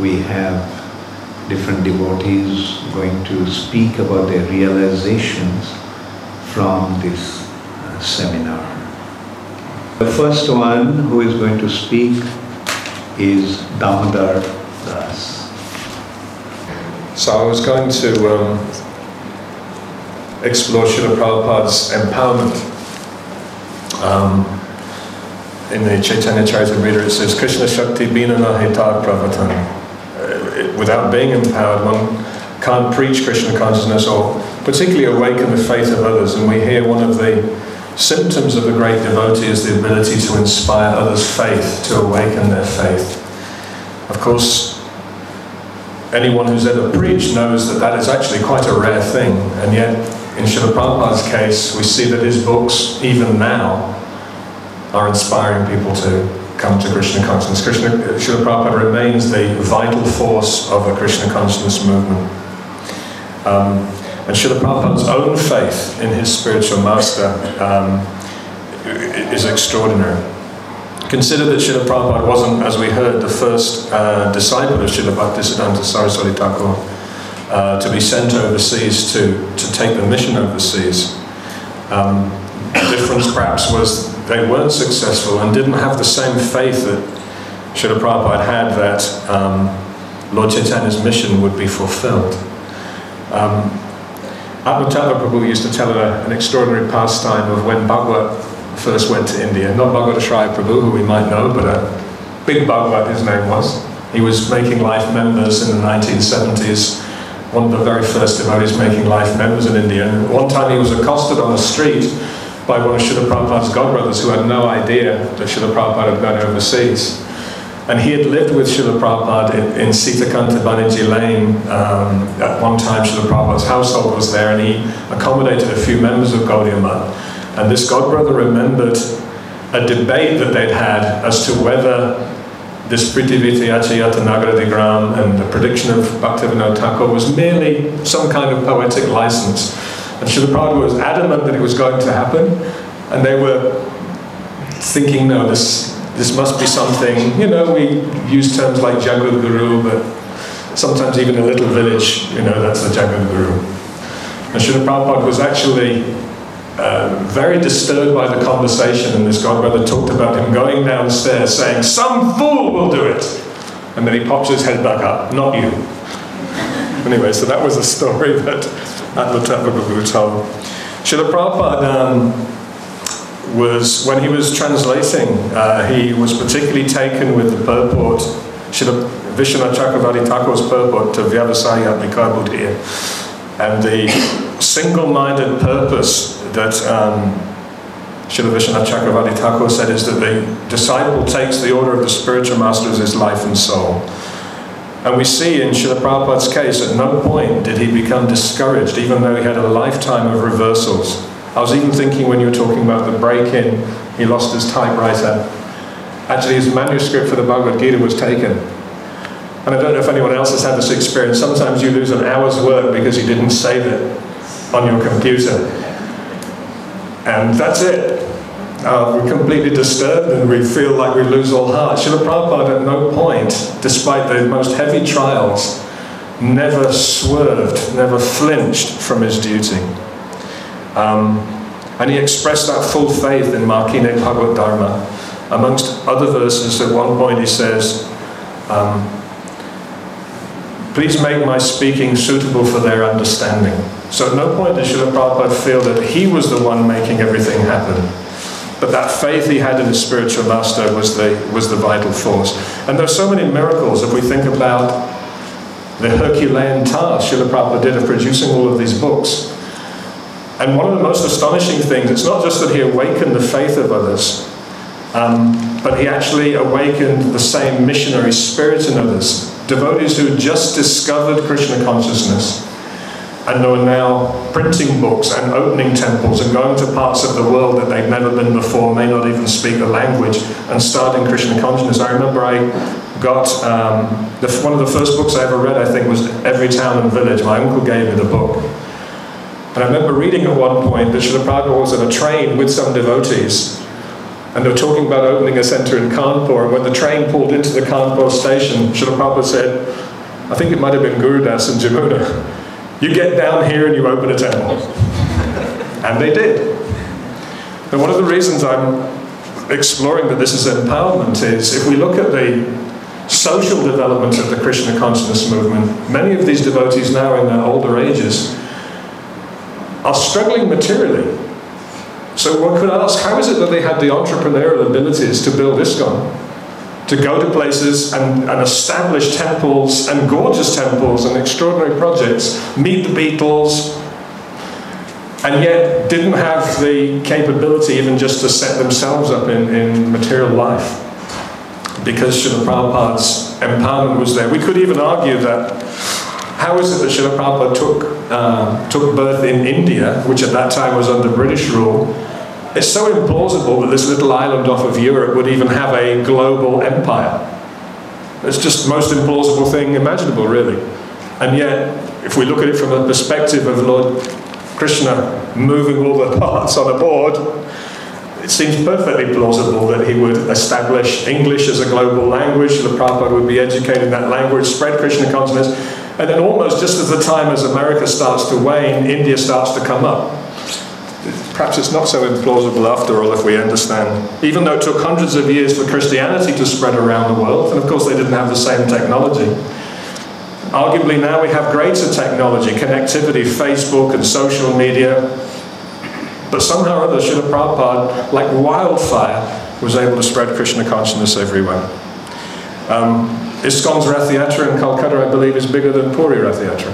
we have different devotees going to speak about their realizations from this uh, seminar. The first one who is going to speak is Damodar Das. So I was going to um, explore Srila Prabhupada's empowerment. Um, in the Chaitanya Charitamrita it says, Krishna Shakti Binana Heta Pravatan. Without being empowered, one can't preach Krishna consciousness or particularly awaken the faith of others. And we hear one of the symptoms of a great devotee is the ability to inspire others' faith, to awaken their faith. Of course, anyone who's ever preached knows that that is actually quite a rare thing, and yet in Srila Prabhupada's case, we see that his books, even now, are inspiring people to come to Krishna consciousness. Krishna, Srila Prabhupada remains the vital force of a Krishna consciousness movement. Um, and Srila Prabhupada's own faith in his spiritual master um, is extraordinary. Consider that Srila Prabhupada wasn't, as we heard, the first uh, disciple of Srila Bhaktisiddhanta Saraswati Thakur uh, to be sent overseas to, to take the mission overseas. Um, the difference perhaps was they weren't successful and didn't have the same faith that Srila Prabhupada had that um, Lord Chaitanya's mission would be fulfilled. Um, Atmatattva Prabhu used to tell a, an extraordinary pastime of when Bhagavad first went to India. Not Bhagavad Shraya Prabhu, who we might know, but a big Bhagavad his name was. He was making life members in the 1970s, one of the very first devotees making life members in India. One time he was accosted on the street by one of Srila Prabhupada's godbrothers who had no idea that Srila Prabhupada had gone overseas. And he had lived with Srila Prabhupada in, in Sitakanta Banerjee Lane. Um, at one time, Srila Prabhupada's household was there, and he accommodated a few members of Gaudiya. And this godbrother remembered a debate that they'd had as to whether this Pritiviti Achayata Nagaradigram and the prediction of Bhaktivinoda Thakur was merely some kind of poetic license. And Srila Prabhupada was adamant that it was going to happen, and they were thinking, no, this, this must be something, you know, we use terms like Jagat Guru, but sometimes even a little village, you know, that's the Jagat Guru. And Srila was actually uh, very disturbed by the conversation, and this godbrother talked about him going downstairs saying, Some fool will do it! And then he pops his head back up, not you. Anyway, so that was a story that Atmatattva Prabhu told. Srila Prabhupada um, was, when he was translating, uh, he was particularly taken with the purport, Srila Vishwanath Chakravarti Thakur's purport to Vyavasaya Vikar And the single-minded purpose that um, Srila Vishwanath Chakravarti Thakur said is that the disciple takes the order of the spiritual master as his life and soul. And we see in Srila Prabhupada's case, at no point did he become discouraged, even though he had a lifetime of reversals. I was even thinking when you were talking about the break-in, he lost his typewriter. Actually, his manuscript for the Bhagavad Gita was taken. And I don't know if anyone else has had this experience. Sometimes you lose an hour's work because you didn't save it on your computer. And that's it. Uh, we're completely disturbed and we feel like we lose all heart. Srila Prabhupada at no point, despite the most heavy trials, never swerved, never flinched from his duty. Um, and he expressed that full faith in Markine Bhagavad Dharma. Amongst other verses, at one point he says, um, Please make my speaking suitable for their understanding. So at no point did Srila Prabhupada feel that he was the one making everything happen. But that faith he had in his spiritual master was the, was the vital force. And there are so many miracles if we think about the Herculean task Srila Prabhupada did of producing all of these books. And one of the most astonishing things, it's not just that he awakened the faith of others, um, but he actually awakened the same missionary spirit in others. Devotees who had just discovered Krishna consciousness and are now printing books and opening temples and going to parts of the world that they've never been before, may not even speak the language, and starting Krishna consciousness. I remember I got um, the, one of the first books I ever read, I think, was Every Town and Village. My uncle gave me the book. And I remember reading at one point that Srila Prabhupada was on a train with some devotees. And they were talking about opening a centre in Kanpur. And when the train pulled into the Kanpur station, Srila Prabhupada said, I think it might have been Gurudas and Jamuna, you get down here and you open a temple. and they did. And one of the reasons I'm exploring that this is empowerment is if we look at the social development of the Krishna consciousness movement, many of these devotees now in their older ages are struggling materially. So one could ask, how is it that they had the entrepreneurial abilities to build ISKCON, to go to places and, and establish temples and gorgeous temples and extraordinary projects, meet the Beatles, and yet didn't have the capability even just to set themselves up in, in material life because Srila Prabhupada's empowerment was there. We could even argue that how is it that Srila Prabhupada took, uh, took birth in India, which at that time was under British rule? It's so implausible that this little island off of Europe would even have a global empire. It's just the most implausible thing imaginable, really. And yet, if we look at it from the perspective of Lord Krishna moving all the parts on a board, it seems perfectly plausible that he would establish English as a global language, the Prabhupada would be educated in that language, spread Krishna consciousness, and then almost just as the time as America starts to wane, India starts to come up. Perhaps it's not so implausible after all if we understand. Even though it took hundreds of years for Christianity to spread around the world, and of course they didn't have the same technology. Arguably now we have greater technology, connectivity, Facebook and social media. But somehow or other, Srila Prabhupada, like wildfire, was able to spread Krishna consciousness everywhere. Um, ISKCON's Rath Yatra in Calcutta, I believe, is bigger than Puri Rath Yatra.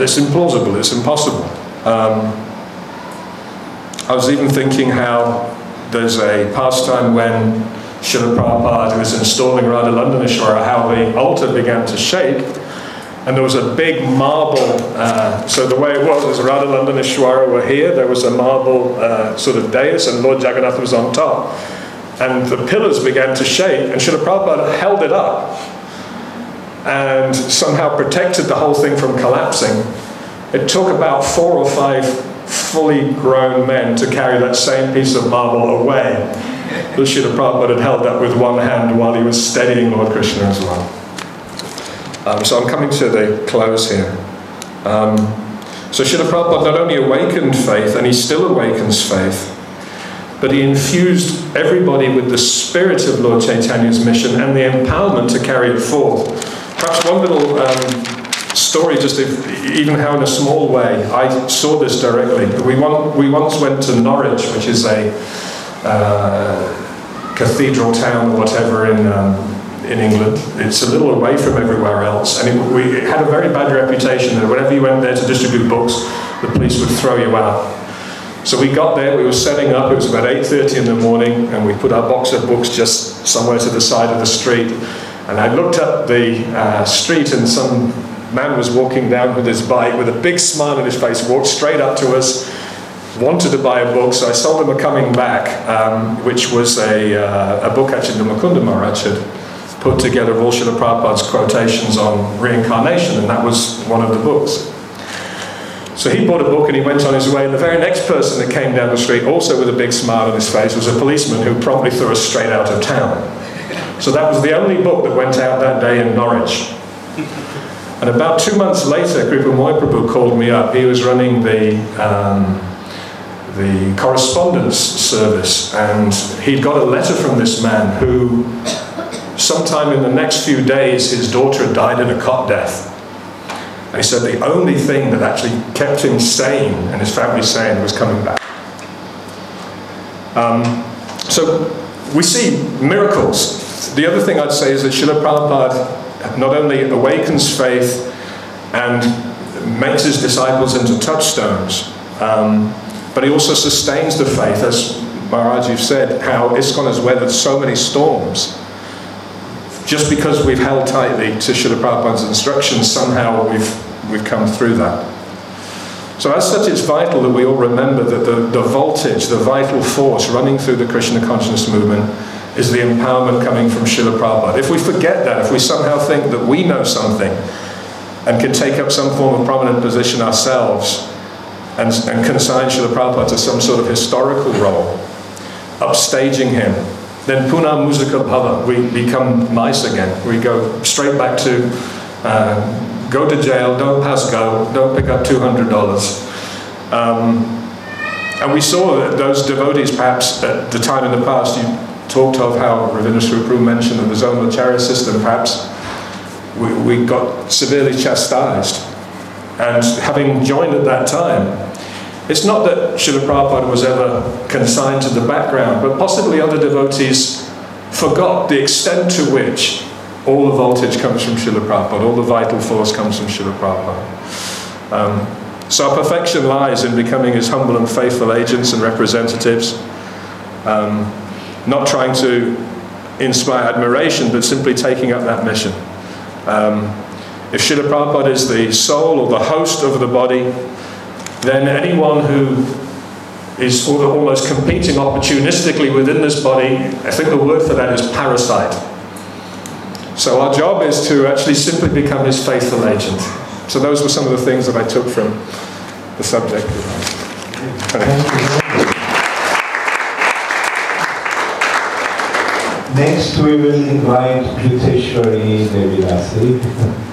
It's implausible, it's impossible. Um, I was even thinking how there's a pastime when Srila Prabhupada was installing Radha Londonishvara, how the altar began to shake, and there was a big marble. Uh, so the way it was is Radha Londonishvara were here, there was a marble uh, sort of dais, and Lord Jagannath was on top. And the pillars began to shake, and Srila Prabhupada held it up and somehow protected the whole thing from collapsing. It took about four or five fully grown men to carry that same piece of marble away Srila Prabhupada had held that with one hand while he was steadying Lord Krishna as well. Um, so I'm coming to the close here. Um, so Srila Prabhupada not only awakened faith, and he still awakens faith, but he infused everybody with the spirit of Lord Chaitanya's mission and the empowerment to carry it forth. Perhaps one little um, story, just if, even how in a small way, I saw this directly. We, one, we once went to Norwich, which is a uh, cathedral town or whatever in, um, in England. It's a little away from everywhere else, and it, we, it had a very bad reputation that whenever you went there to distribute books, the police would throw you out. So we got there, we were setting up, it was about 8.30 in the morning, and we put our box of books just somewhere to the side of the street. And I looked up the uh, street, and some man was walking down with his bike with a big smile on his face, walked straight up to us, wanted to buy a book, so I sold him a Coming Back, um, which was a, uh, a book actually the Mukunda Maharaj had put together of all Srila Prabhupada's quotations on reincarnation, and that was one of the books. So he bought a book and he went on his way, and the very next person that came down the street, also with a big smile on his face, was a policeman who promptly threw us straight out of town. So that was the only book that went out that day in Norwich. And about two months later, Kripa Prabhu called me up. He was running the um, the correspondence service, and he'd got a letter from this man who, sometime in the next few days, his daughter had died in a cot death. And he said the only thing that actually kept him sane and his family sane was coming back. Um, so we see miracles. The other thing I'd say is that Srila Prabhupada not only awakens faith and makes his disciples into touchstones, um, but he also sustains the faith, as Maharaj, you've said, how ISKCON has weathered so many storms. Just because we've held tightly to Srila Prabhupada's instructions, somehow we've, we've come through that. So, as such, it's vital that we all remember that the, the voltage, the vital force running through the Krishna consciousness movement is the empowerment coming from Srila Prabhupada. If we forget that, if we somehow think that we know something and can take up some form of prominent position ourselves, and, and consign Srila Prabhupada to some sort of historical role, upstaging him. Then Puna Musika Bhava, we become mice again. We go straight back to uh, go to jail, don't pass go, don't pick up $200. Um, and we saw that those devotees, perhaps at the time in the past, you talked of how Ravindra Swarupa mentioned that the Zonalacharya system, perhaps we, we got severely chastised. And having joined at that time, it's not that Srila Prabhupada was ever consigned to the background, but possibly other devotees forgot the extent to which all the voltage comes from Srila Prabhupada, all the vital force comes from Srila Prabhupada. Um, so our perfection lies in becoming his humble and faithful agents and representatives, um, not trying to inspire admiration, but simply taking up that mission. Um, if Srila Prabhupada is the soul or the host of the body, then anyone who is sort of almost competing opportunistically within this body, I think the word for that is parasite. So our job is to actually simply become his faithful agent. So those were some of the things that I took from the subject. Next, we will invite Kruteshwari Devidasi.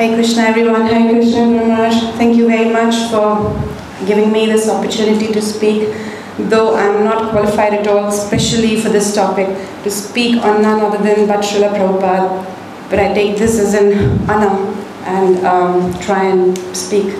Hare Krishna everyone, Hare Krishna Maharaj. Thank you very much for giving me this opportunity to speak. Though I'm not qualified at all, especially for this topic, to speak on none other than but Srila Prabhupada. But I take this as an honor and um, try and speak.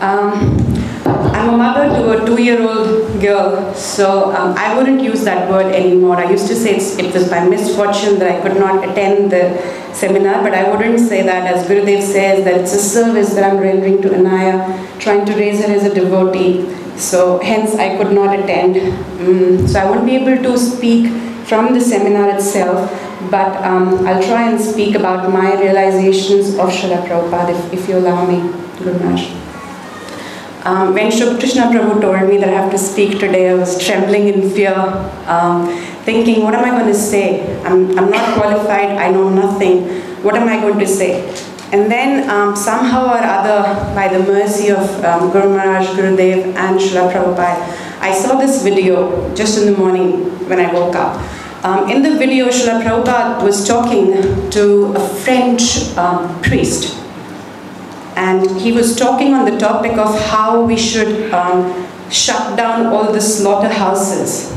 Um, I'm a mother to a two-year-old girl, so um, I wouldn't use that word anymore. I used to say it was by misfortune that I could not attend the seminar, but I wouldn't say that. As Gurudev says, that it's a service that I'm rendering to Anaya, trying to raise her as a devotee. So hence I could not attend. Um, so I won't be able to speak from the seminar itself, but um, I'll try and speak about my realizations of Srila Prabhupada, if, if you allow me, Guru Maharaj. Um, when Shri Krishna Prabhu told me that I have to speak today, I was trembling in fear, um, thinking, what am I going to say? I'm, I'm not qualified, I know nothing. What am I going to say? And then um, somehow or other, by the mercy of um, Guru Maharaj, Gurudev and Srila Prabhupada, I saw this video just in the morning when I woke up. Um, in the video, Srila Prabhupada was talking to a French um, priest and he was talking on the topic of how we should um, shut down all the slaughterhouses.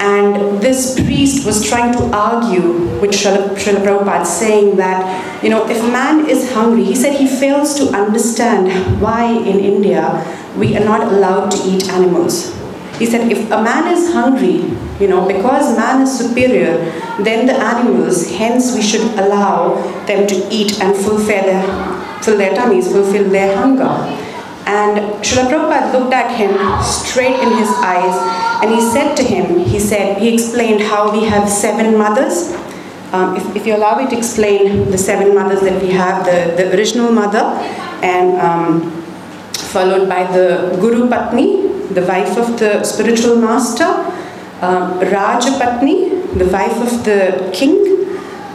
And this priest was trying to argue with Srila, Prabhupada, saying that, you know, if man is hungry, he said he fails to understand why in India we are not allowed to eat animals. He said if a man is hungry, you know, because man is superior, then the animals, hence we should allow them to eat and fulfill their fill their tummies, fulfill their hunger. And Srila Prabhupada looked at him straight in his eyes and he said to him, he said, he explained how we have seven mothers. Um, if, if, you allow me to explain the seven mothers that we have, the, the original mother, and um, followed by the Guru Patni, the wife of the spiritual master, um, Raja Patni, the wife of the king,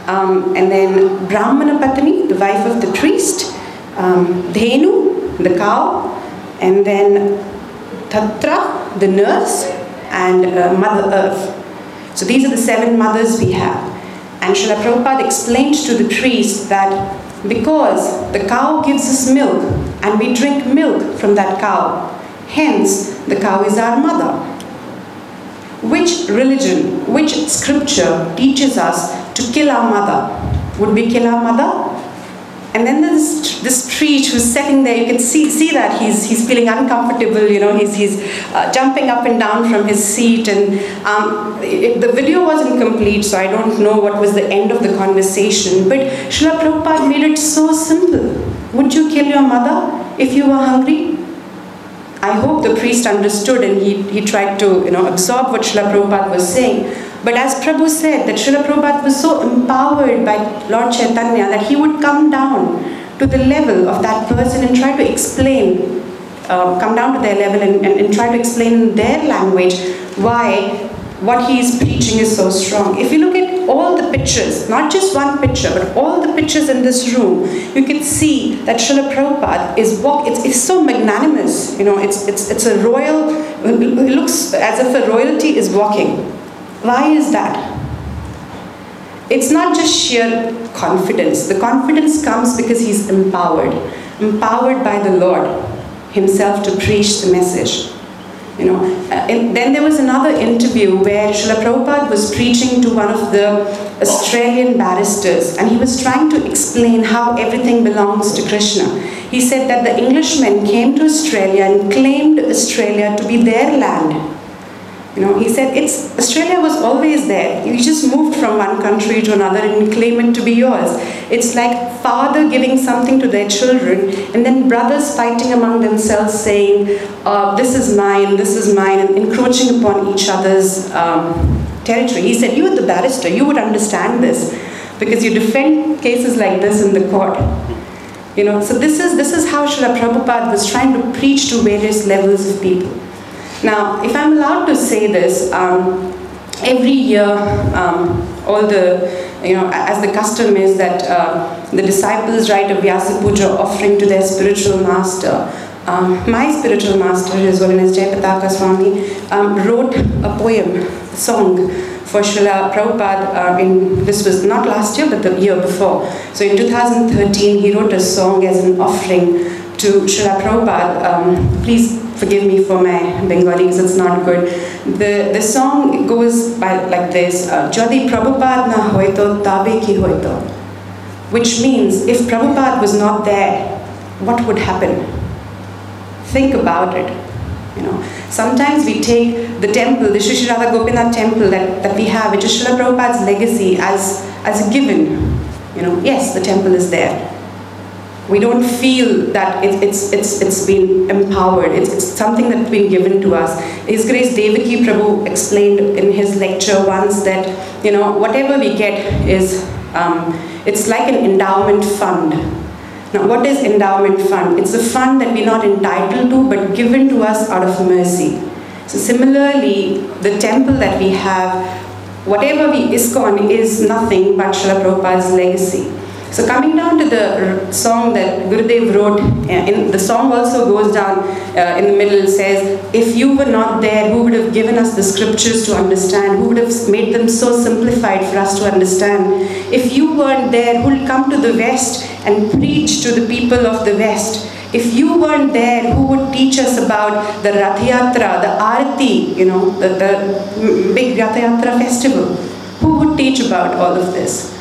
um, and then Brahmana Patni, the wife of the priest, um, Dhenu, the cow, and then Tatra, the nurse, and uh, Mother Earth. So these are the seven mothers we have. And Srila Prabhupada explained to the priest that because the cow gives us milk and we drink milk from that cow, hence the cow is our mother. Which religion, which scripture teaches us to kill our mother? Would we kill our mother? And then there's this tree who's sitting there. You can see, see that he's, he's feeling uncomfortable, you know, he's, he's uh, jumping up and down from his seat. And um, it, the video wasn't complete, so I don't know what was the end of the conversation. But Srila Prabhupada made it so simple. Would you kill your mother if you were hungry? I hope the priest understood and he, he tried to you know, absorb what Srila Prabhupada was saying. But as Prabhu said, that Srila Prabhupada was so empowered by Lord Chaitanya that he would come down to the level of that person and try to explain, uh, come down to their level and, and, and try to explain in their language why what he is preaching is so strong. If you look at all the pictures, not just one picture, but all the pictures in this room, you can see that Srila Prabhupada is walk. It's, it's so magnanimous. You know, it's it's it's a royal. It looks as if a royalty is walking. Why is that? It's not just sheer confidence. The confidence comes because he's empowered, empowered by the Lord Himself to preach the message. You know, uh, and then there was another interview where Srila Prabhupada was preaching to one of the Australian barristers, and he was trying to explain how everything belongs to Krishna. He said that the Englishmen came to Australia and claimed Australia to be their land you know, he said it's Australia was always there. You just moved from one country to another and claim it to be yours. It's like father giving something to their children, and then brothers fighting among themselves, saying, uh, "This is mine, this is mine," and encroaching upon each other's um, territory. He said, "You are the barrister. You would understand this, because you defend cases like this in the court." You know, so this is this is how Srila Prabhupada was trying to preach to various levels of people. Now, if I'm allowed to say this, um, every year, um, all the, you know, as the custom is that uh, the disciples write a Vyasa Puja offering to their spiritual master. Um, my spiritual master, His Holiness Jayapataka Swami, um, wrote a poem, a song for Srila Prabhupada uh, in, this was not last year, but the year before. So in 2013, he wrote a song as an offering to Srila Prabhupada. Um, please forgive me for my Bengali because it's not good. The, the song goes by, like this, uh, Jodi Prabhupada na hoito tabe ki hoito. Which means, if Prabhupada was not there, what would happen? Think about it. You know, sometimes we take the temple, the Radha Gopinath temple that, that we have, which is Srila Prabhupada's legacy, as, as a given. You know, yes, the temple is there we don't feel that it, it's, it's, it's been empowered. It's, it's something that's been given to us. His Grace Devaki Prabhu explained in his lecture once that, you know, whatever we get is, um, it's like an endowment fund. Now, what is endowment fund? It's a fund that we're not entitled to, but given to us out of mercy. So similarly, the temple that we have, whatever we ISKCON is nothing but Srila Prabhupada's legacy. So coming down to the song that Gurudev wrote, in, the song also goes down uh, in the middle, says, if you were not there, who would have given us the scriptures to understand? Who would have made them so simplified for us to understand? If you weren't there, who will come to the West and preach to the people of the West? If you weren't there, who would teach us about the Rath Yatra, the Arati, you know, the, the big Rath Yatra festival? Who would teach about all of this?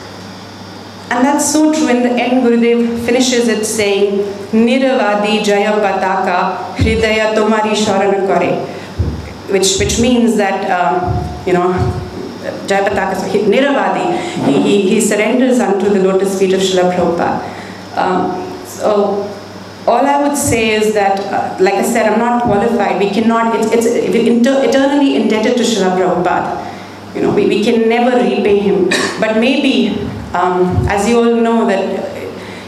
And that's so true. In the end, Gurudev finishes it saying, Niravadi Jaya Pataka Hridaya Tomari Sharana Kare. Which, which means that, um, you know, Jayapataka, Niravadi, he, he, he surrenders unto the lotus feet of Srila Prabhupada. Um, so, all I would say is that, uh, like I said, I'm not qualified. We cannot, it's, it's eternally indebted to Srila Prabhupada. You know, we, we can never repay him. But maybe um, as you all know that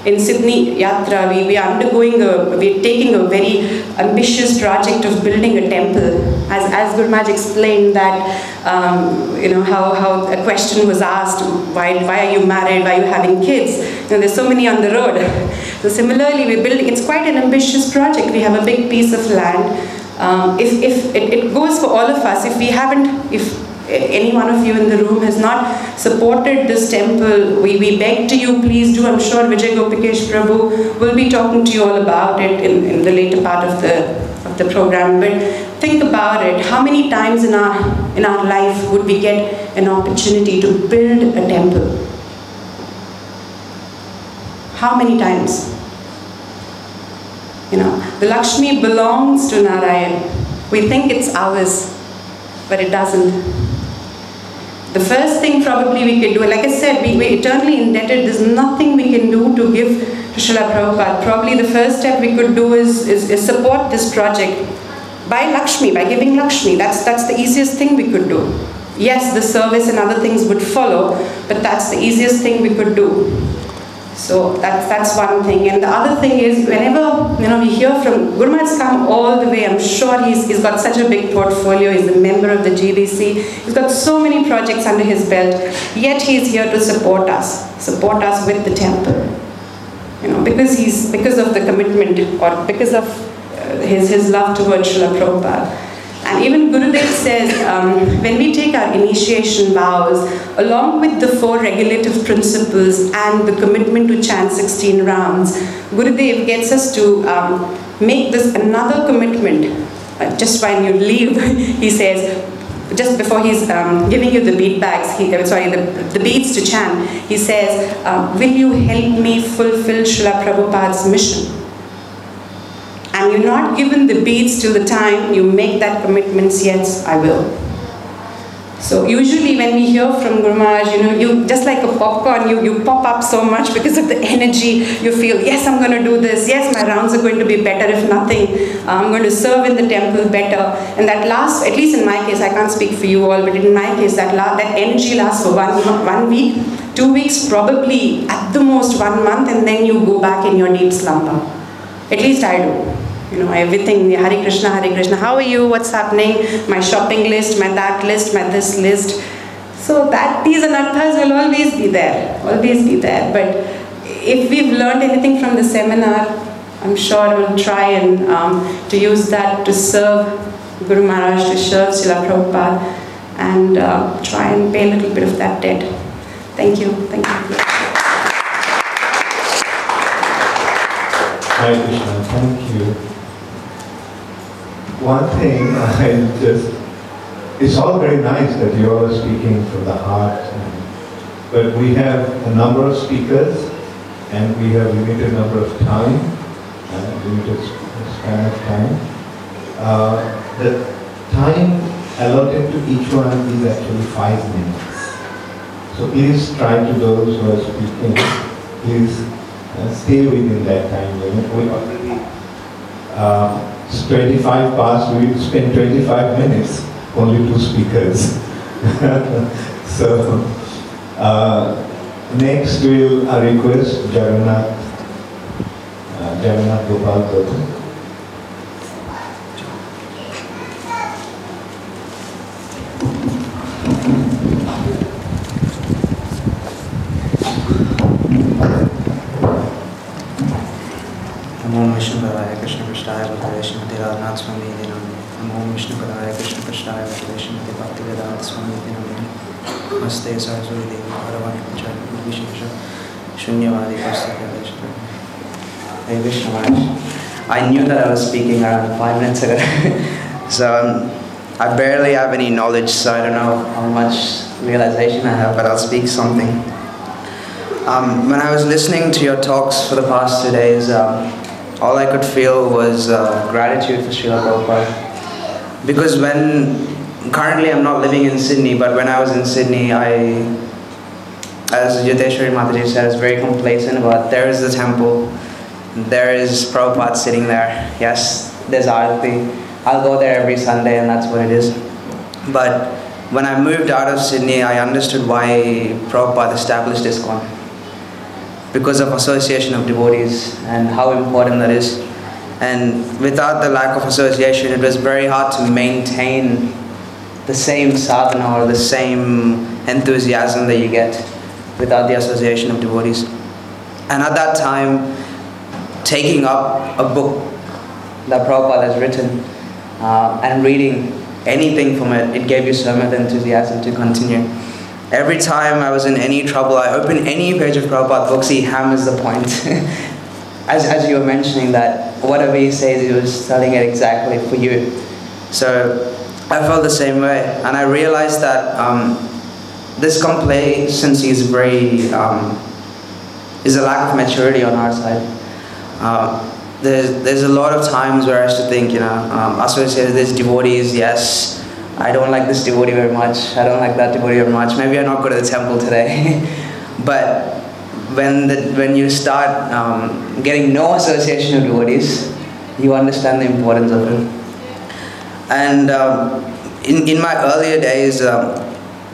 in Sydney Yatra, we, we are undergoing a, we're taking a very ambitious project of building a temple. As, as Gurmaj explained that, um, you know, how, how a question was asked, why, why are you married, why are you having kids? You know, there's so many on the road. So similarly, we're building, it's quite an ambitious project. We have a big piece of land. Um, if, if it, it goes for all of us, if we haven't, if any one of you in the room has not supported this temple, we, we beg to you, please do. I'm sure Vijay Gopikesh Prabhu will be talking to you all about it in, in the later part of the, of the program. But think about it. How many times in our, in our life would we get an opportunity to build a temple? How many times? You know, the Lakshmi belongs to Narayan. We think it's ours, but it doesn't. The first thing probably we can do, like I said, we, we're eternally indebted. There's nothing we can do to give to Srila Prabhupada. Probably the first step we could do is, is, is support this project by Lakshmi, by giving Lakshmi. That's, that's the easiest thing we could do. Yes, the service and other things would follow, but that's the easiest thing we could do. So that's that's one thing. And the other thing is whenever you know we hear from Guru Maharaj's come all the way, I'm sure he's he's got such a big portfolio, he's a member of the GBC, he's got so many projects under his belt, yet he's here to support us, support us with the temple. You know, because he's because of the commitment or because of uh, his, his love towards Srila Prabhupada. And even Gurudev says, um, when we take our initiation vows, along with the four regulative principles and the commitment to chant 16 rounds, Gurudev gets us to um, make this another commitment. Uh, just when you leave, he says, just before he's um, giving you the bead bags, he, sorry, the, the beads to chant, he says, uh, Will you help me fulfill Srila Prabhupada's mission? And you're not given the beads till the time you make that commitment, yes, I will. So usually when we hear from Guru Maharaj, you know, you just like a popcorn, you, you pop up so much because of the energy. You feel, yes, I'm going to do this. Yes, my rounds are going to be better if nothing. I'm going to serve in the temple better. And that lasts, at least in my case, I can't speak for you all, but in my case, that la- that energy lasts for one one week, two weeks, probably at the most one month, and then you go back in your deep slumber. At least I do you know, everything, Hari Krishna, Hari Krishna, how are you, what's happening, my shopping list, my that list, my this list. So that these anarthas will always be there, always be there. But if we've learned anything from the seminar, I'm sure we'll try and um, to use that to serve Guru Maharaj, to serve Srila Prabhupada, and uh, try and pay a little bit of that debt. Thank you. Thank you. Hare Krishna, thank you one thing I just, it's all very nice that you are speaking from the heart, and, but we have a number of speakers and we have limited number of time, uh, limited span of time. Uh, the time allotted to each one is actually five minutes. So please try to those who are speaking, please uh, stay within that time limit. We already it's 25 past, we spent 25 minutes, only two speakers. so, uh, next we'll request Jagannath, uh, Jagannath Gopal Gautam. नमस्ते सरस्वती देवी भगवान् च विशेष शून्यवादी Hey Vishnu I knew that I was speaking around five minutes ago. so um, I barely have any knowledge, so I don't know how much realization I have, but I'll speak something. Um, when I was listening to your talks for the past two days, um, all I could feel was uh, gratitude for Srila Prabhupada. Because when, currently I'm not living in Sydney, but when I was in Sydney, I, as Yudheshwari Mataji said, I was very complacent about there is the temple, there is Prabhupada sitting there. Yes, there's Arati. I'll go there every Sunday and that's what it is. But when I moved out of Sydney, I understood why Prabhupada established this ISKCON because of association of devotees and how important that is. And without the lack of association, it was very hard to maintain the same sadhana or the same enthusiasm that you get without the association of devotees. And at that time, taking up a book that Prabhupada has written uh, and reading anything from it, it gave you so much enthusiasm to continue. Every time I was in any trouble, I opened any page of Prabhupada books, he hammers the point. as, as you were mentioning that whatever he says, he was telling it exactly for you. So I felt the same way. And I realized that um, this complacency is very um, is a lack of maturity on our side. Uh, there's, there's a lot of times where I used to think, you know, um, with these devotees, yes, I don't like this devotee very much, I don't like that devotee very much, maybe I'm not good to the temple today. but when, the, when you start um, getting no association of devotees, you understand the importance of it. And um, in, in my earlier days, um,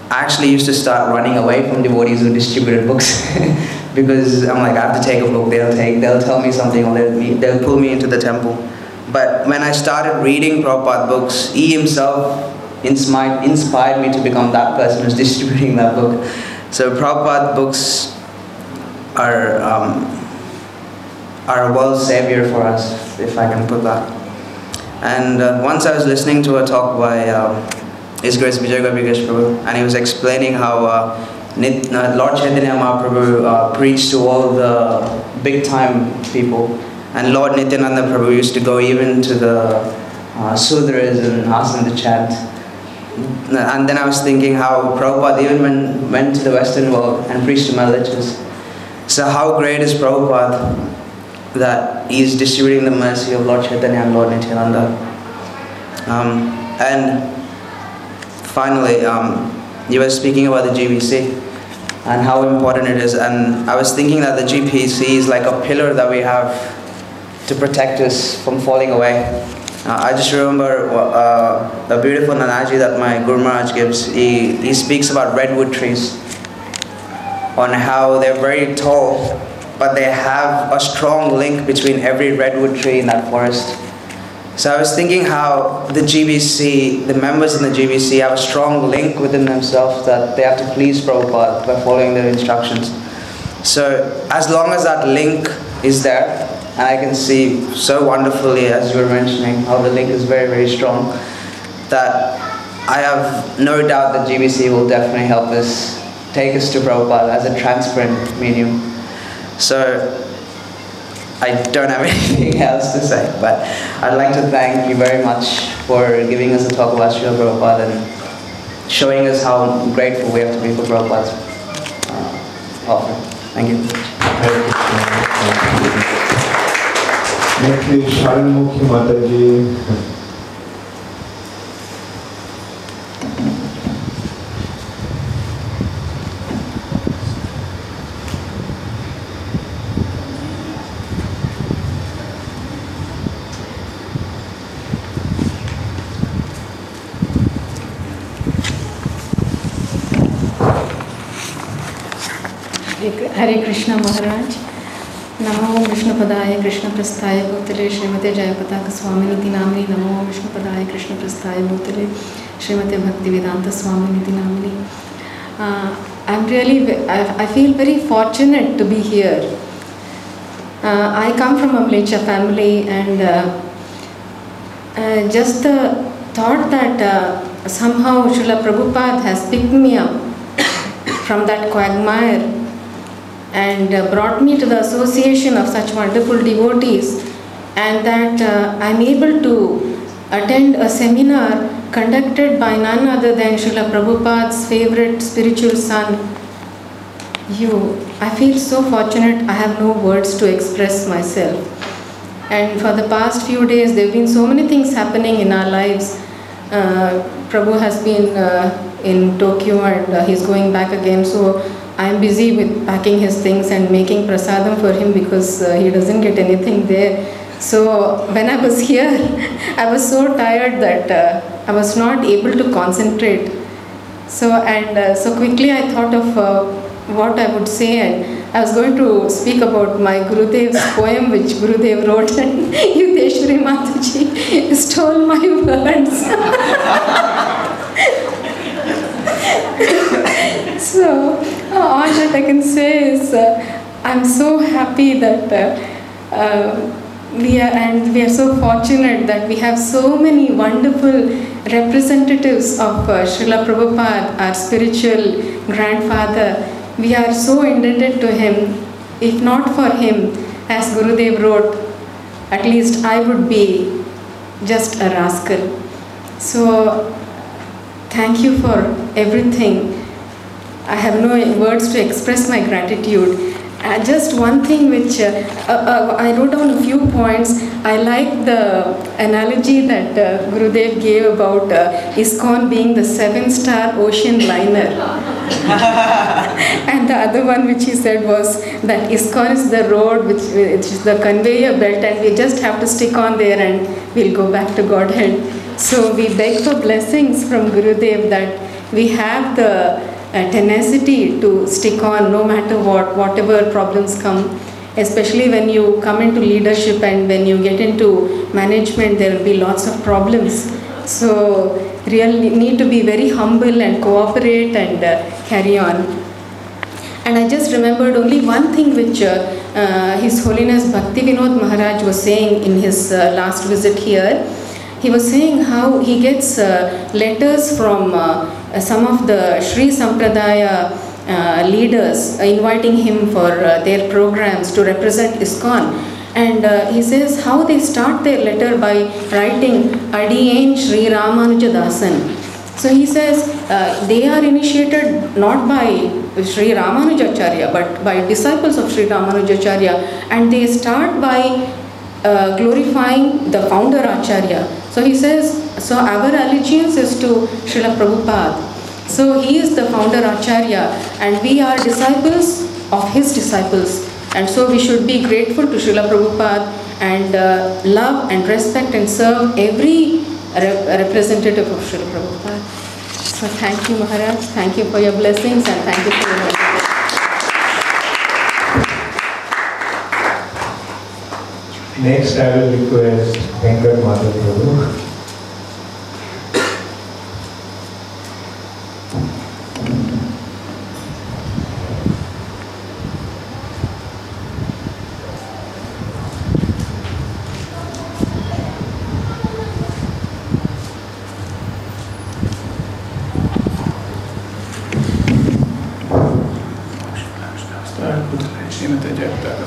I actually used to start running away from devotees who distributed books because I'm like, I have to take a book. They'll take, they'll tell me something, or they'll, me, they'll pull me into the temple. But when I started reading Prabhupada books, he himself inspired, inspired me to become that person who's distributing that book. So Prabhupada books are um, are a world savior for us, if I can put that. And uh, once I was listening to a talk by um, His Grace Vijay Gopikesh Prabhu, and he was explaining how uh, uh, Lord Chaitanya Mahaprabhu uh, preached to all the big time people, and Lord Nityananda Prabhu used to go even to the uh, Sudras and ask them to chant. And then I was thinking how Prabhupada even went, went to the Western world and preached to villages. So how great is Prabhupada that distributing the mercy of Lord Chaitanya and Lord Nityananda. Um, and finally, um, you were speaking about the GBC and how important it is. And I was thinking that the GBC is like a pillar that we have to protect us from falling away. Uh, I just remember uh, the beautiful analogy that my Guru Maharaj gives. He, he speaks about redwood trees, on how they're very tall, but they have a strong link between every redwood tree in that forest. So I was thinking how the GBC, the members in the GBC, have a strong link within themselves that they have to please Prabhupada by following their instructions. So as long as that link is there, and I can see so wonderfully, as you were mentioning, how the link is very, very strong, that I have no doubt that GBC will definitely help us take us to Prabhupada as a transparent medium. So I don't have anything else to say, but I'd like to thank you very much for giving us a talk about Srila Prabhupada and showing us how grateful we have to be for Prabhupada's uh, offering. Thank you. Next is Sharanmukhi Mataji. Krishna Maharaj. Namo Vishnu Padaya Krishna Prasthaya Bhutale Srimate Jayapataka Swamini Dinamini Namo Vishnu Padaya Krishna Prasthaya Bhutale Srimate Bhaktivedanta Swamini Dinamini. Uh, I'm really, I, feel very fortunate to be here. Uh, I come from a Mlecha family and uh, uh, just the thought that uh, somehow Srila Prabhupada has picked me up from that quagmire and uh, brought me to the association of such wonderful devotees and that uh, I'm able to attend a seminar conducted by none other than Srila Prabhupada's favorite spiritual son. You, I feel so fortunate, I have no words to express myself. And for the past few days, there have been so many things happening in our lives. Uh, Prabhu has been uh, in Tokyo and uh, he's going back again. So I'm busy with packing his things and making prasadam for him because uh, he doesn't get anything there. So when I was here, I was so tired that uh, I was not able to concentrate. So and uh, so quickly I thought of uh, what I would say and I was going to speak about my Gurudev's poem which Gurudev wrote and Yudheshwari Mataji stole my words. so uh, all that I can say is uh, I'm so happy that uh, uh, we are and we are so fortunate that we have so many wonderful representatives of uh, Srila Prabhupada, our spiritual grandfather. We are so indebted to him. If not for him, as Gurudev wrote, at least I would be just a rascal. So thank you for everything. I have no words to express my gratitude. uh, just one thing which uh, uh, uh, I wrote down a few points. I like the analogy that uh, Gurudev gave about uh, ISKCON being the seven star ocean liner. and the other one which he said was that ISKCON is the road which, which is the conveyor belt and we just have to stick on there and we'll go back to Godhead. So we beg for blessings from Gurudev that we have the tenacity to stick on no matter what, whatever problems come. Especially when you come into leadership and when you get into management, there will be lots of problems. So, really need to be very humble and cooperate and uh, carry on. And I just remembered only one thing which uh, uh, His Holiness Bhakti Vinod Maharaj was saying in his uh, last visit here. He was saying how he gets uh, letters from uh, some of the Sri Sampradaya uh, leaders inviting him for uh, their programs to represent ISKCON. And uh, he says how they start their letter by writing Adiyen Sri Ramanuja Dasan. So he says uh, they are initiated not by Sri Ramanujacharya but by disciples of Sri Ramanujacharya and they start by uh, glorifying the founder Acharya. So he says, so our allegiance is to Srila Prabhupada. So he is the founder Acharya and we are disciples of his disciples. And so we should be grateful to Srila Prabhupada and uh, love and respect and serve every re- representative of Srila Prabhupada. So thank you Maharaj, thank you for your blessings and thank you for your Next, I will request Venkat Madhav Prabhu. श्रीमते जयप्रकाश स्वामी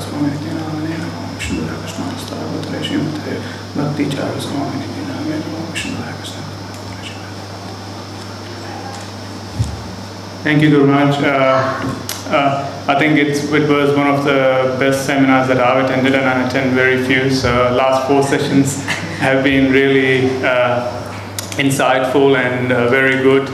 Thank you, Guru much. Uh, uh, I think it's, it was one of the best seminars that I've attended, and I attend very few. So, last four sessions have been really uh, insightful and uh, very good.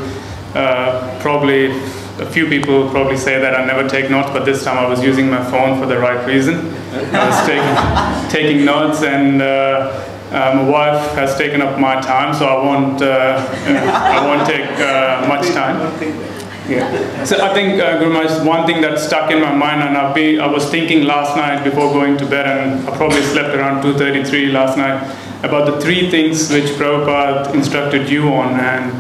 Uh, probably a few people probably say that I never take notes, but this time I was using my phone for the right reason. I was taking, taking notes, and uh, uh, my wife has taken up my time, so I won't, uh, I won't take uh, much time. Yeah. So I think, uh, Guru Maharaj, one thing that stuck in my mind, and been, I was thinking last night before going to bed, and I probably slept around 2:33 last night, about the three things which Prabhupada instructed you on, and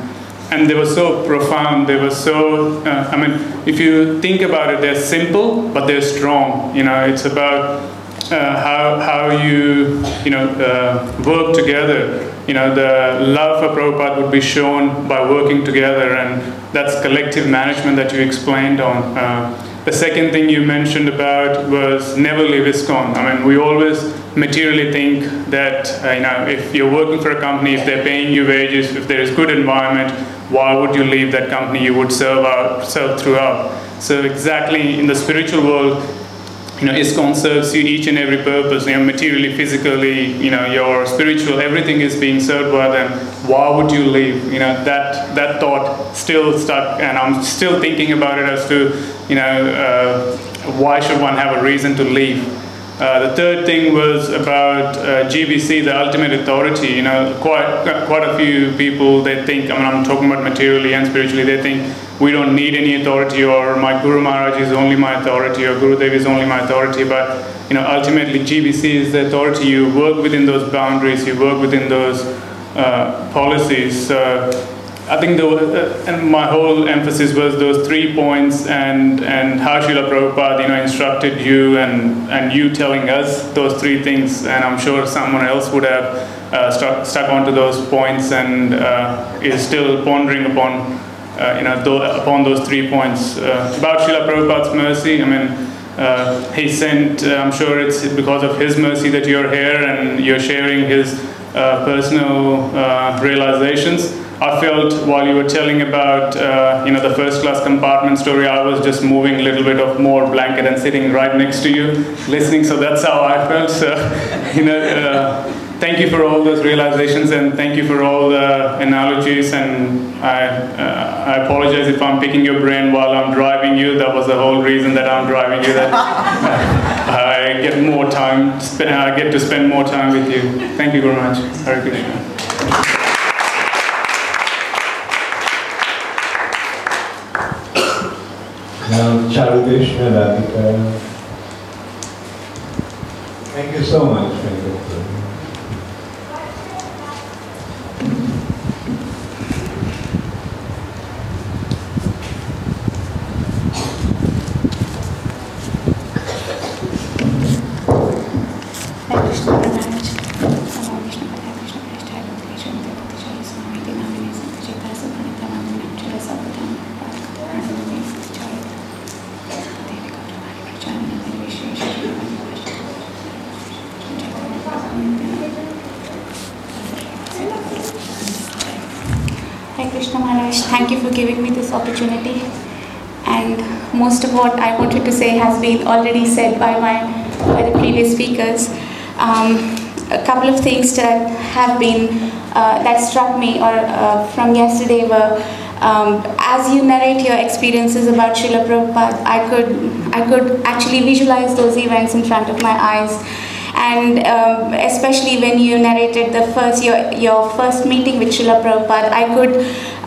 and they were so profound. They were so. Uh, I mean, if you think about it, they're simple, but they're strong. You know, it's about uh, how how you you know uh, work together. You know, the love for Prabhupada would be shown by working together, and that's collective management that you explained on. Uh, the second thing you mentioned about was never leave ISKCON. I mean, we always materially think that uh, you know if you're working for a company, if they're paying you wages, if there is good environment, why would you leave that company? You would serve out, serve throughout. So exactly in the spiritual world, you know, ISKCON serves you each and every purpose, you know, materially, physically, you know, your spiritual, everything is being served by them. Why would you leave? You know, that, that thought still stuck, and I'm still thinking about it as to, you know, uh, why should one have a reason to leave? Uh, the third thing was about uh, GBC, the ultimate authority. You know, quite quite a few people they think. I mean, I'm talking about materially and spiritually. They think we don't need any authority, or my Guru Maharaj is only my authority, or Guru Dev is only my authority. But you know, ultimately, GBC is the authority. You work within those boundaries. You work within those uh, policies. I think the, uh, and my whole emphasis was those three points and, and how Srila Prabhupada you know, instructed you and, and you telling us those three things. And I'm sure someone else would have uh, stuck, stuck onto those points and uh, is still pondering upon, uh, you know, th- upon those three points. Uh, about Srila Prabhupada's mercy, I mean, he sent, I'm sure it's because of his mercy that you're here and you're sharing his uh, personal uh, realizations. I felt while you were telling about uh, you know the first class compartment story, I was just moving a little bit of more blanket and sitting right next to you, listening. So that's how I felt. So you know, uh, thank you for all those realizations and thank you for all the analogies. And I I apologize if I'm picking your brain while I'm driving you. That was the whole reason that I'm driving you. That I get more time. Spend, I get to spend more time with you. Thank you very much. Hare Krishna. Thank you so much. Hare Krishna Maharaj. Namo Vishnu Padaya Krishna Prasthaya Bhakti Shri Bhakti Jai Swami Ti Namini Santa Chaitanya Subhanita Namini Namchara Sabhadam Bhakti Pranamini Santa Chaitanya Devi Gautamani Prajamini Devi Vishesha Shri Hare Krishna Maharaj, thank you for giving me this opportunity. And most of what I wanted to say has been already said by my by the previous speakers. Um, a couple of things that have been uh, that struck me or uh, from yesterday were um, as you narrate your experiences about Srila Prabhupada, I could I could actually visualize those events in front of my eyes and um, especially when you narrated the first your, your first meeting with Srila Prabhupada, I could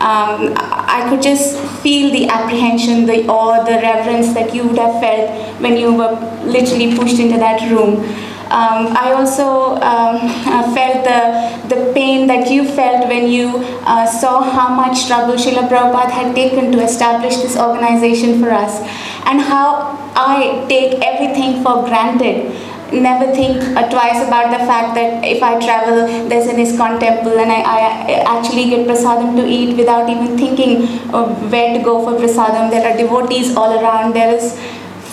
um, I could just feel the apprehension, the awe, the reverence that you would have felt when you were literally pushed into that room. Um, I also um, uh, felt the, the pain that you felt when you uh, saw how much trouble Srila Prabhupada had taken to establish this organization for us, and how I take everything for granted never think uh, twice about the fact that if I travel, there's an ISKCON temple and I, I actually get prasadam to eat without even thinking where to go for prasadam. There are devotees all around. There is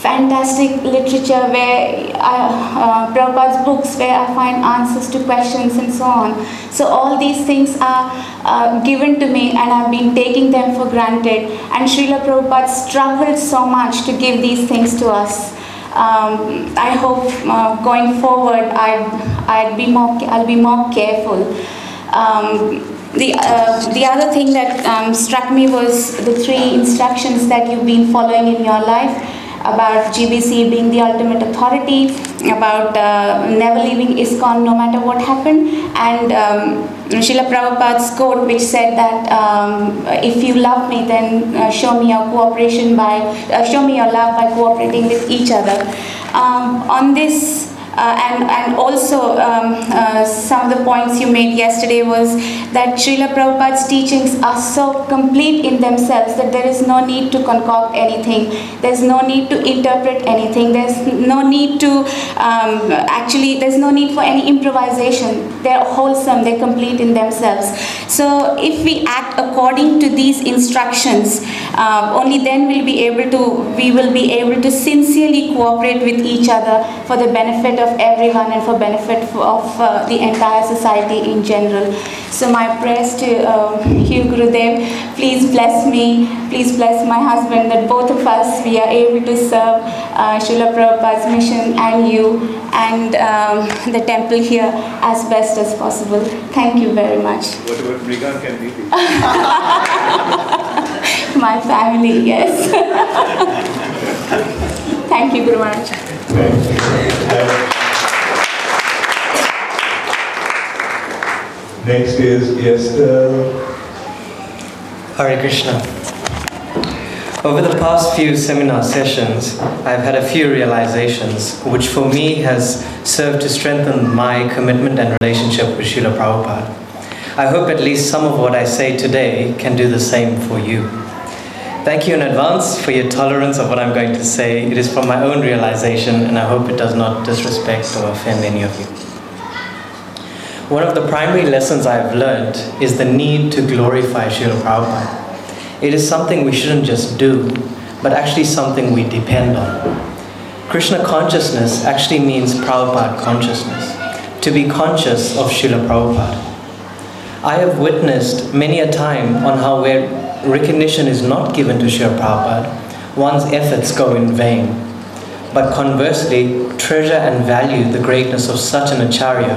fantastic literature where I, uh, Prabhupada's books where I find answers to questions and so on. So all these things are uh, given to me and I've been taking them for granted. And Srila Prabhupada struggled so much to give these things to us um, I hope uh, going forward I'd, I'd be more, I'll be more careful. Um, the, uh, the other thing that um, struck me was the three instructions that you've been following in your life about GBC being the ultimate authority, about uh, never leaving ISKCON no matter what happened, and um, Srila Prabhupada's quote which said that um, if you love me then uh, show me your cooperation by, uh, show me your love by cooperating with each other. Um, on this and, and also um, uh, some of the points you made yesterday was that Srila Prabhupada's teachings are so complete in themselves that there is no need to concoct anything. There's no need to interpret anything. There's no need to um, actually, there's no need for any improvisation. They're wholesome, they're complete in themselves. So if we act according to these instructions, uh, only then we'll be able to, we will be able to sincerely cooperate with each other for the benefit of everyone and for benefit of uh, the entire society in general. So my prayers to uh, Hugh Gurudev, please bless me, please bless my husband that both of us we are able to serve uh, Srila Prabhupada's mission and you and um, the temple here as best as possible. Thank you very much. What about Mrigan can do? my family, yes. Thank you, Guru Maharaj. Next is Esther. Hare Krishna. Over the past few seminar sessions, I've had a few realizations, which for me has served to strengthen my commitment and relationship with Srila Prabhupada. I hope at least some of what I say today can do the same for you. Thank you in advance for your tolerance of what I'm going to say. It is from my own realization, and I hope it does not disrespect or offend any of you. One of the primary lessons I've learned is the need to glorify Srila Prabhupada. It is something we shouldn't just do, but actually something we depend on. Krishna consciousness actually means Prabhupada consciousness. to be conscious of Srila Prabhupada. I have witnessed many a time on how where recognition is not given to Srila Prabhupada, one's efforts go in vain. But conversely, treasure and value the greatness of such an acharya,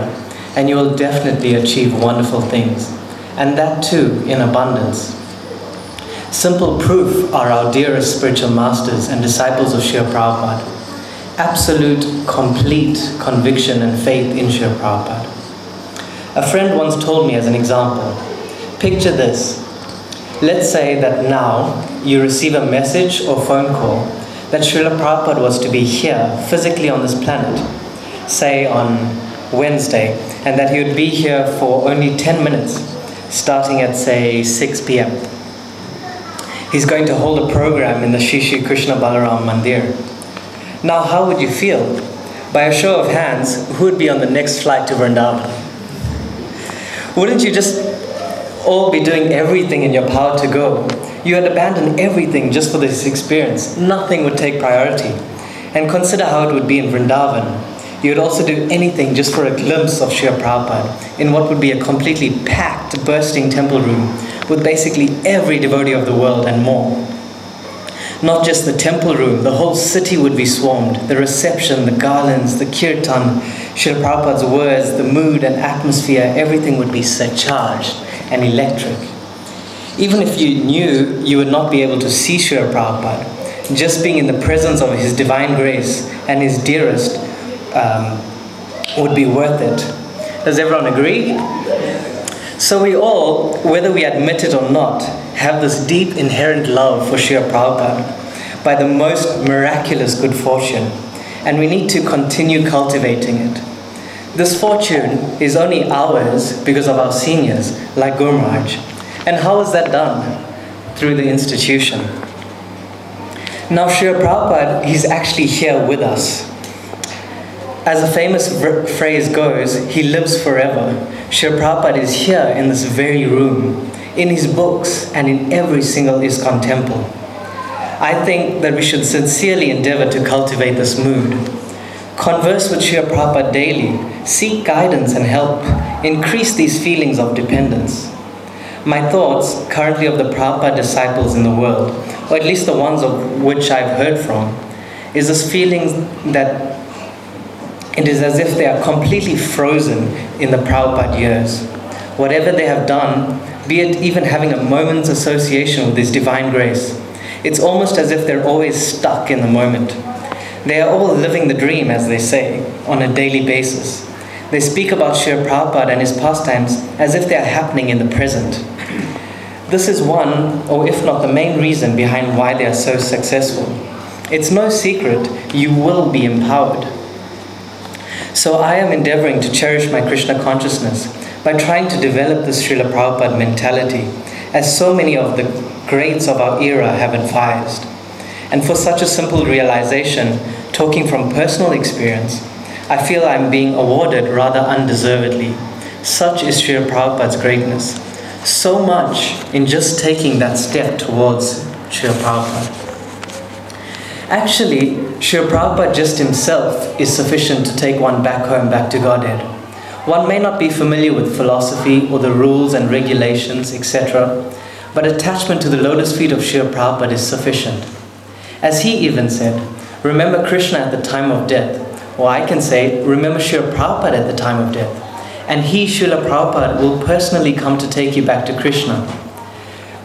and you will definitely achieve wonderful things, and that too in abundance. Simple proof are our dearest spiritual masters and disciples of Srila Prabhupada. Absolute, complete conviction and faith in Srila Prabhupada. A friend once told me as an example picture this. Let's say that now you receive a message or phone call that Srila Prabhupada was to be here physically on this planet, say on Wednesday, and that he would be here for only 10 minutes, starting at say 6 p.m. He's going to hold a program in the Shri Krishna Balaram Mandir. Now, how would you feel? By a show of hands, who would be on the next flight to Vrindavan? Wouldn't you just all be doing everything in your power to go? You had abandoned everything just for this experience. Nothing would take priority. And consider how it would be in Vrindavan. You would also do anything just for a glimpse of Srila Prabhupada in what would be a completely packed, bursting temple room with basically every devotee of the world and more. Not just the temple room, the whole city would be swarmed. The reception, the garlands, the kirtan, Srila Prabhupada's words, the mood and atmosphere, everything would be surcharged and electric. Even if you knew you would not be able to see Srila Prabhupada, just being in the presence of His divine grace and His dearest um, would be worth it. Does everyone agree? So we all, whether we admit it or not, have this deep inherent love for Srila Prabhupada by the most miraculous good fortune, and we need to continue cultivating it. This fortune is only ours because of our seniors, like Gurmaraj. And how is that done? Through the institution. Now, Srila Prabhupada, he's actually here with us. As a famous phrase goes, he lives forever. Srila Prabhupada is here in this very room, in his books, and in every single ISKCON temple. I think that we should sincerely endeavor to cultivate this mood. Converse with Srila Prabhupada daily, seek guidance and help, increase these feelings of dependence. My thoughts, currently of the Prabhupada disciples in the world, or at least the ones of which I've heard from, is this feeling that it is as if they are completely frozen in the Prabhupada years. Whatever they have done, be it even having a moment's association with His divine grace, it's almost as if they're always stuck in the moment. They are all living the dream, as they say, on a daily basis. They speak about Srila Prabhupada and his pastimes as if they are happening in the present. This is one, or if not the main reason behind why they are so successful. It's no secret you will be empowered. So I am endeavoring to cherish my Krishna consciousness by trying to develop this Srila Prabhupada mentality, as so many of the greats of our era have advised. And for such a simple realization, talking from personal experience, I feel I'm being awarded rather undeservedly. Such is Srila Prabhupada's greatness. So much in just taking that step towards Srila Prabhupada. Actually, Srila Prabhupada just himself is sufficient to take one back home, back to Godhead. One may not be familiar with philosophy or the rules and regulations, etc., but attachment to the lotus feet of Srila Prabhupada is sufficient. As he even said, remember Krishna at the time of death, or I can say, remember Srila Prabhupada at the time of death, and he, Srila Prabhupada, will personally come to take you back to Krishna.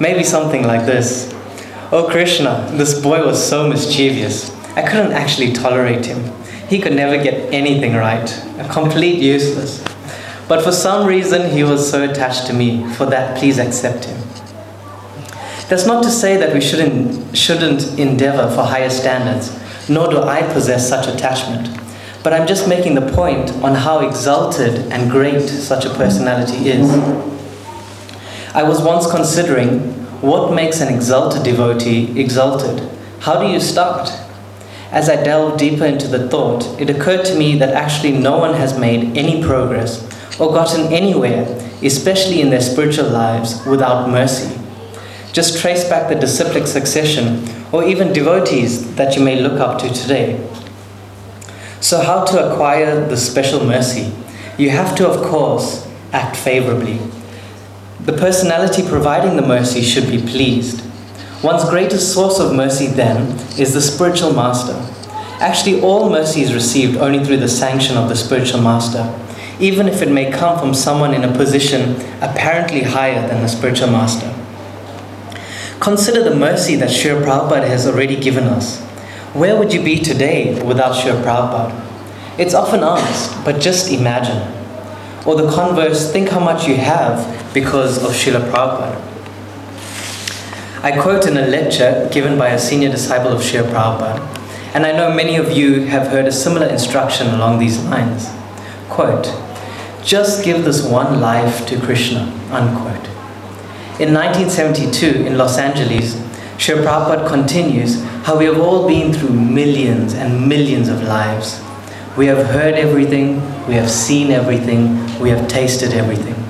Maybe something like this Oh Krishna, this boy was so mischievous. I couldn't actually tolerate him. He could never get anything right, a complete useless. But for some reason, he was so attached to me. For that, please accept him. That's not to say that we shouldn't, shouldn't endeavor for higher standards, nor do I possess such attachment. But I'm just making the point on how exalted and great such a personality is. I was once considering what makes an exalted devotee exalted? How do you start? As I delved deeper into the thought, it occurred to me that actually no one has made any progress or gotten anywhere, especially in their spiritual lives, without mercy. Just trace back the disciplic succession or even devotees that you may look up to today. So, how to acquire the special mercy? you have to, of course, act favorably. The personality providing the mercy should be pleased. One's greatest source of mercy, then, is the spiritual master. Actually, all mercy is received only through the sanction of the spiritual master, even if it may come from someone in a position apparently higher than the spiritual master. Consider the mercy that Srila Prabhupada has already given us. Where would you be today without Srila Prabhupada? It's often asked, but just imagine. Or the converse, think how much you have because of Srila Prabhupada. I quote in a lecture given by a senior disciple of Srila Prabhupada, and I know many of you have heard a similar instruction along these lines. Quote, just give this one life to Krishna, unquote. In 1972, in Los Angeles, Srila Prabhupada continues how we have all been through millions and millions of lives. We have heard everything, we have seen everything, we have tasted everything.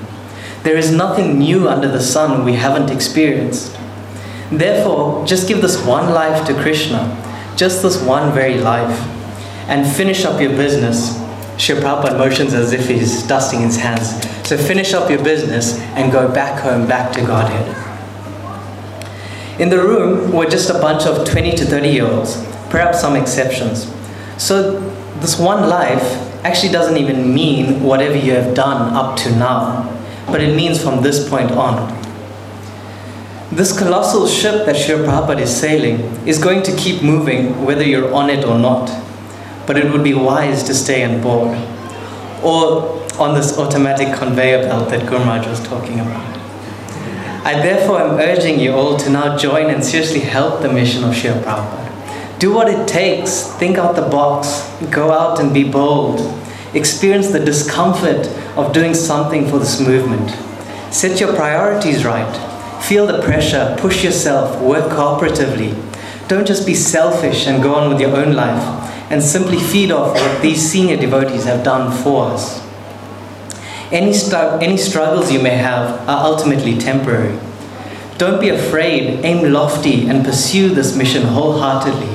There is nothing new under the sun we haven't experienced. Therefore, just give this one life to Krishna, just this one very life, and finish up your business. Srila Prabhupada motions as if he's dusting his hands. So finish up your business and go back home, back to Godhead. In the room were just a bunch of 20 to 30 year olds, perhaps some exceptions. So this one life actually doesn't even mean whatever you have done up to now, but it means from this point on. This colossal ship that Srila Prabhupada is sailing is going to keep moving whether you're on it or not, but it would be wise to stay on board, or on this automatic conveyor belt that Gurmaj was talking about. I therefore am urging you all to now join and seriously help the mission of Srila Prabhupada. Do what it takes, think out the box, go out and be bold, experience the discomfort of doing something for this movement. Set your priorities right, feel the pressure, push yourself, work cooperatively. Don't just be selfish and go on with your own life and simply feed off what these senior devotees have done for us. Any, any struggles you may have are ultimately temporary. Don't be afraid, aim lofty, and pursue this mission wholeheartedly.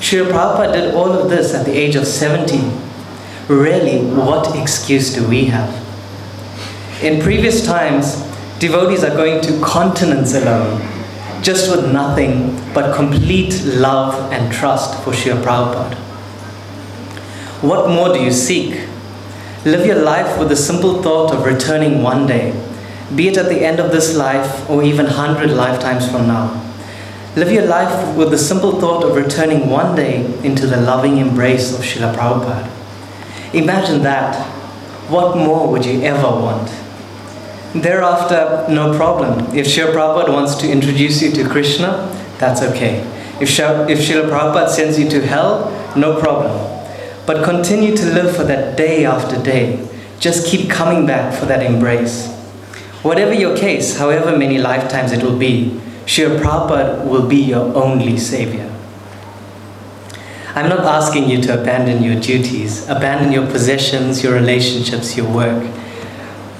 Srila Prabhupada did all of this at the age of 70. Really, what excuse do we have? In previous times, devotees are going to continents alone, just with nothing but complete love and trust for Srila Prabhupada. What more do you seek? Live your life with the simple thought of returning one day, be it at the end of this life or even 100 lifetimes from now. Live your life with the simple thought of returning one day into the loving embrace of Srila Prabhupada. Imagine that. What more would you ever want? Thereafter, no problem. If Srila Prabhupada wants to introduce you to Krishna, that's okay. If Srila, Prabhupada sends you to hell, no problem. But continue to live for that day after day. Just keep coming back for that embrace. Whatever your case, however many lifetimes it will be, Srila Prabhupada will be your only savior. I'm not asking you to abandon your duties, abandon your possessions, your relationships, your work.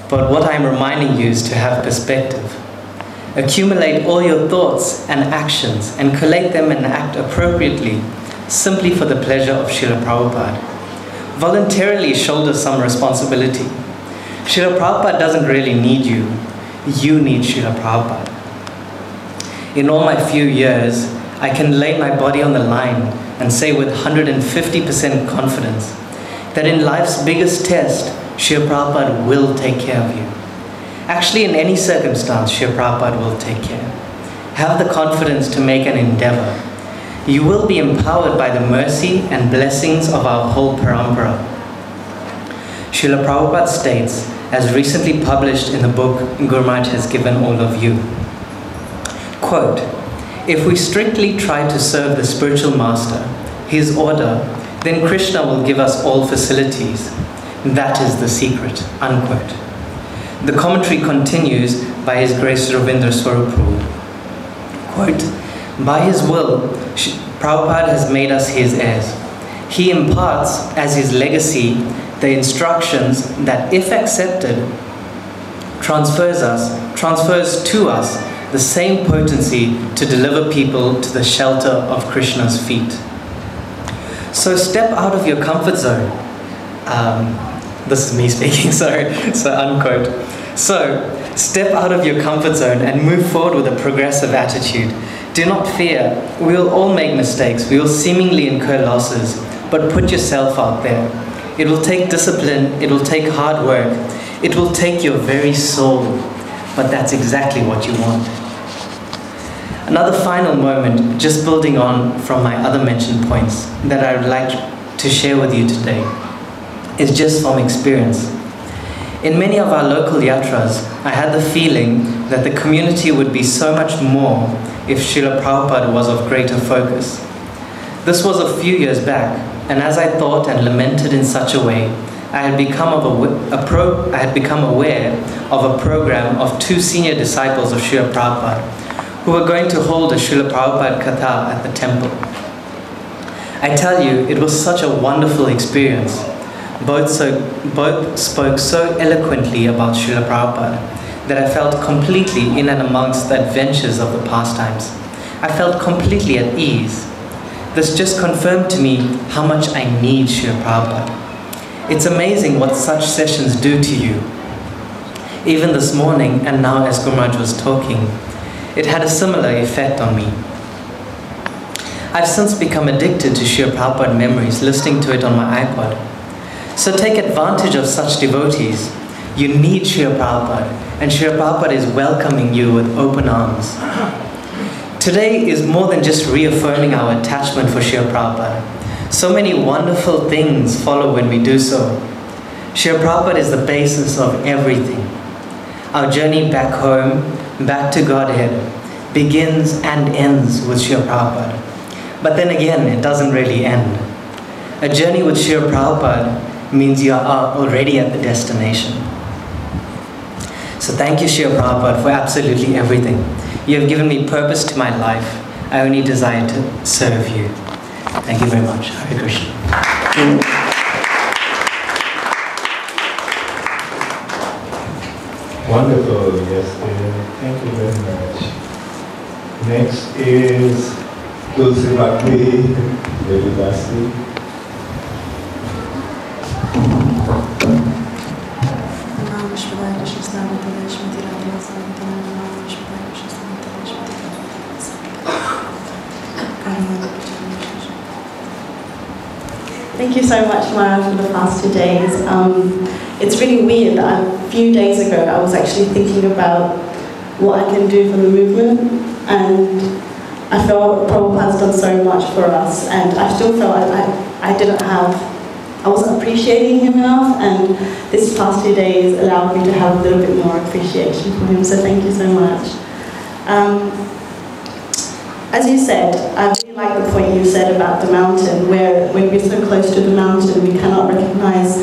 But what I'm reminding you is to have perspective. Accumulate all your thoughts and actions and collect them and act appropriately simply for the pleasure of Srila Prabhupada. Voluntarily shoulder some responsibility. Srila Prabhupada doesn't really need you, you need Srila Prabhupada. In all my few years, I can lay my body on the line and say with 150% confidence that in life's biggest test, Srila Prabhupada will take care of you. Actually, in any circumstance, Srila Prabhupada will take care. Have the confidence to make an endeavor you will be empowered by the mercy and blessings of our whole parampara. Srila Prabhupada states, as recently published in the book Maharaj has given all of you, quote, if we strictly try to serve the spiritual master, his order, then Krishna will give us all facilities. That is the secret, unquote. The commentary continues by His Grace Ravindra Swarupa. Quote, by His will, Prabhupada has made us his heirs. He imparts as his legacy the instructions that, if accepted, transfers us, transfers to us the same potency to deliver people to the shelter of Krishna's feet. So step out of your comfort zone. Um, This is me speaking, sorry. So, unquote. So, step out of your comfort zone and move forward with a progressive attitude. Do not fear. We will all make mistakes. We will seemingly incur losses. But put yourself out there. It will take discipline. It will take hard work. It will take your very soul. But that's exactly what you want. Another final moment, just building on from my other mentioned points that I would like to share with you today, is just from experience. In many of our local yatras, I had the feeling that the community would be so much more if Srila Prabhupada was of greater focus. This was a few years back, and as I thought and lamented in such a way, I had become, of a, a pro, I had become aware of a program of two senior disciples of Srila Prabhupada who were going to hold a Srila Prabhupada Katha at the temple. I tell you, it was such a wonderful experience. Both, so, both spoke so eloquently about Srila Prabhupada that I felt completely in and amongst the adventures of the pastimes. I felt completely at ease. This just confirmed to me how much I need Srila Prabhupada. It's amazing what such sessions do to you. Even this morning, and now as Gurmaj was talking, it had a similar effect on me. I've since become addicted to Srila Prabhupada memories, listening to it on my iPod. So take advantage of such devotees. You need Srila Prabhupada, and Srila Prabhupada is welcoming you with open arms. Today is more than just reaffirming our attachment for Srila Prabhupada. So many wonderful things follow when we do so. Srila Prabhupada is the basis of everything. Our journey back home, back to Godhead, begins and ends with Srila Prabhupada. But then again, it doesn't really end. A journey with Srila Prabhupada means you are already at the destination. So thank you, Srila Prabhupada, for absolutely everything. You have given me purpose to my life. I only desire to serve you. Thank you very much. Hare Krishna. Wonderful, yes, dear. Thank you very much. Next is Tulsi Bhakti, Devi Thank you so much, Mara, for the past two days. Um, it's really weird a few days ago I was actually thinking about what I can do for the movement, and I felt Prabhupada's done so much for us, and I still felt like I, I didn't have, I wasn't appreciating him enough, and this past two days allowed me to have a little bit more appreciation for him, so thank you so much. Um, as you said, I really like the point you said about the mountain, where when we're so close to the mountain, we cannot recognize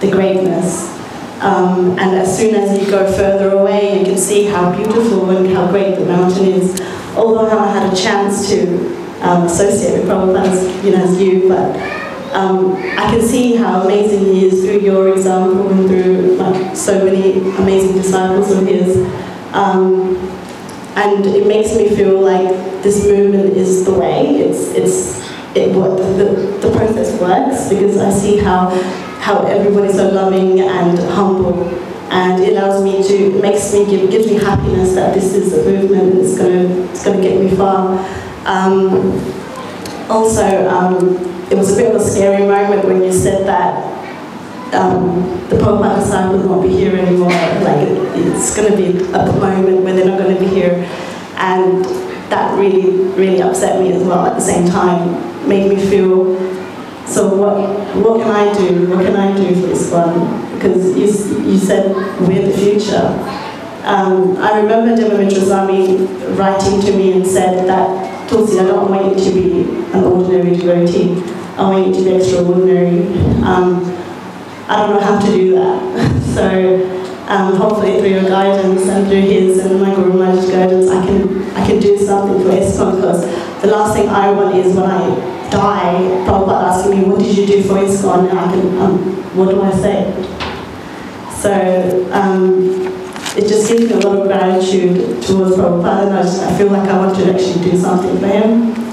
the greatness. Um, and as soon as you go further away, you can see how beautiful and how great the mountain is. Although I haven't had a chance to um, associate with Prabhupada as, you know, as you, but um, I can see how amazing he is through your example and through like, so many amazing disciples of his. Um, and it makes me feel like this movement is the way. It's it's it what the, the process works because I see how how everybody's so loving and humble, and it allows me to makes me give gives me happiness that this is a movement it's gonna it's gonna get me far. Um, also, um, it was a bit of a scary moment when you said that um, the Prabhupada disciples won't be here anymore. Like it's going to be a moment where they're not going to be here, and that really, really upset me as well. At the same time, made me feel. So what? What can I do? What can I do for this one? Because you, you said we're the future. Um, I remember Devamitra Swami writing to me and said that Tulsi, I don't want you to be an ordinary devotee. I want you to be extraordinary. Um, I don't know how to do that. so um, hopefully through your guidance and through his and my Guru Maharaj's guidance, I can I can do something for ISKCON because the last thing I want is when I die, Prabhupada asking me, what did you do for ISKCON? And I can, um, what do I say? So um, it just gives me a lot of gratitude towards Prabhupada and I, just, I feel like I want to actually do something for him.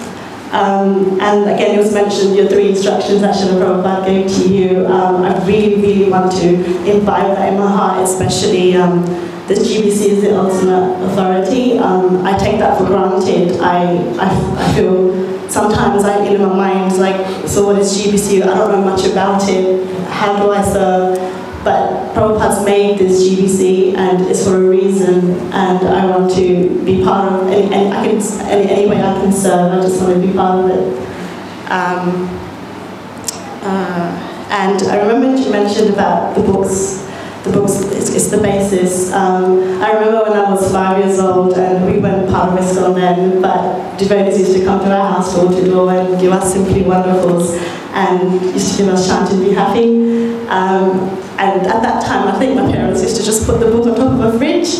Um, and again, it was mentioned your three instructions that Srila Prabhupada gave to you. Um, I really, really want to imbibe that in my heart, especially um, GBC is the ultimate authority. Um, I take that for granted. I, I, I feel sometimes I, in my mind, like, so what is GBC? I don't know much about it. How do I serve? But Prabhupada's made this GBC and it's for a reason and I want to be part of any, any, I can, any, any way I can serve, I just want to be part of it. Um, uh, and I remember you mentioned about the books the books it's, it's the basis. Um, I remember when I was five years old and we weren't part of ISKCON then, but devotees used to come to our house door to door and give us simply wonderfuls and used to give us be happy. Um, and at that time, I think my parents used to just put the book on top of a fridge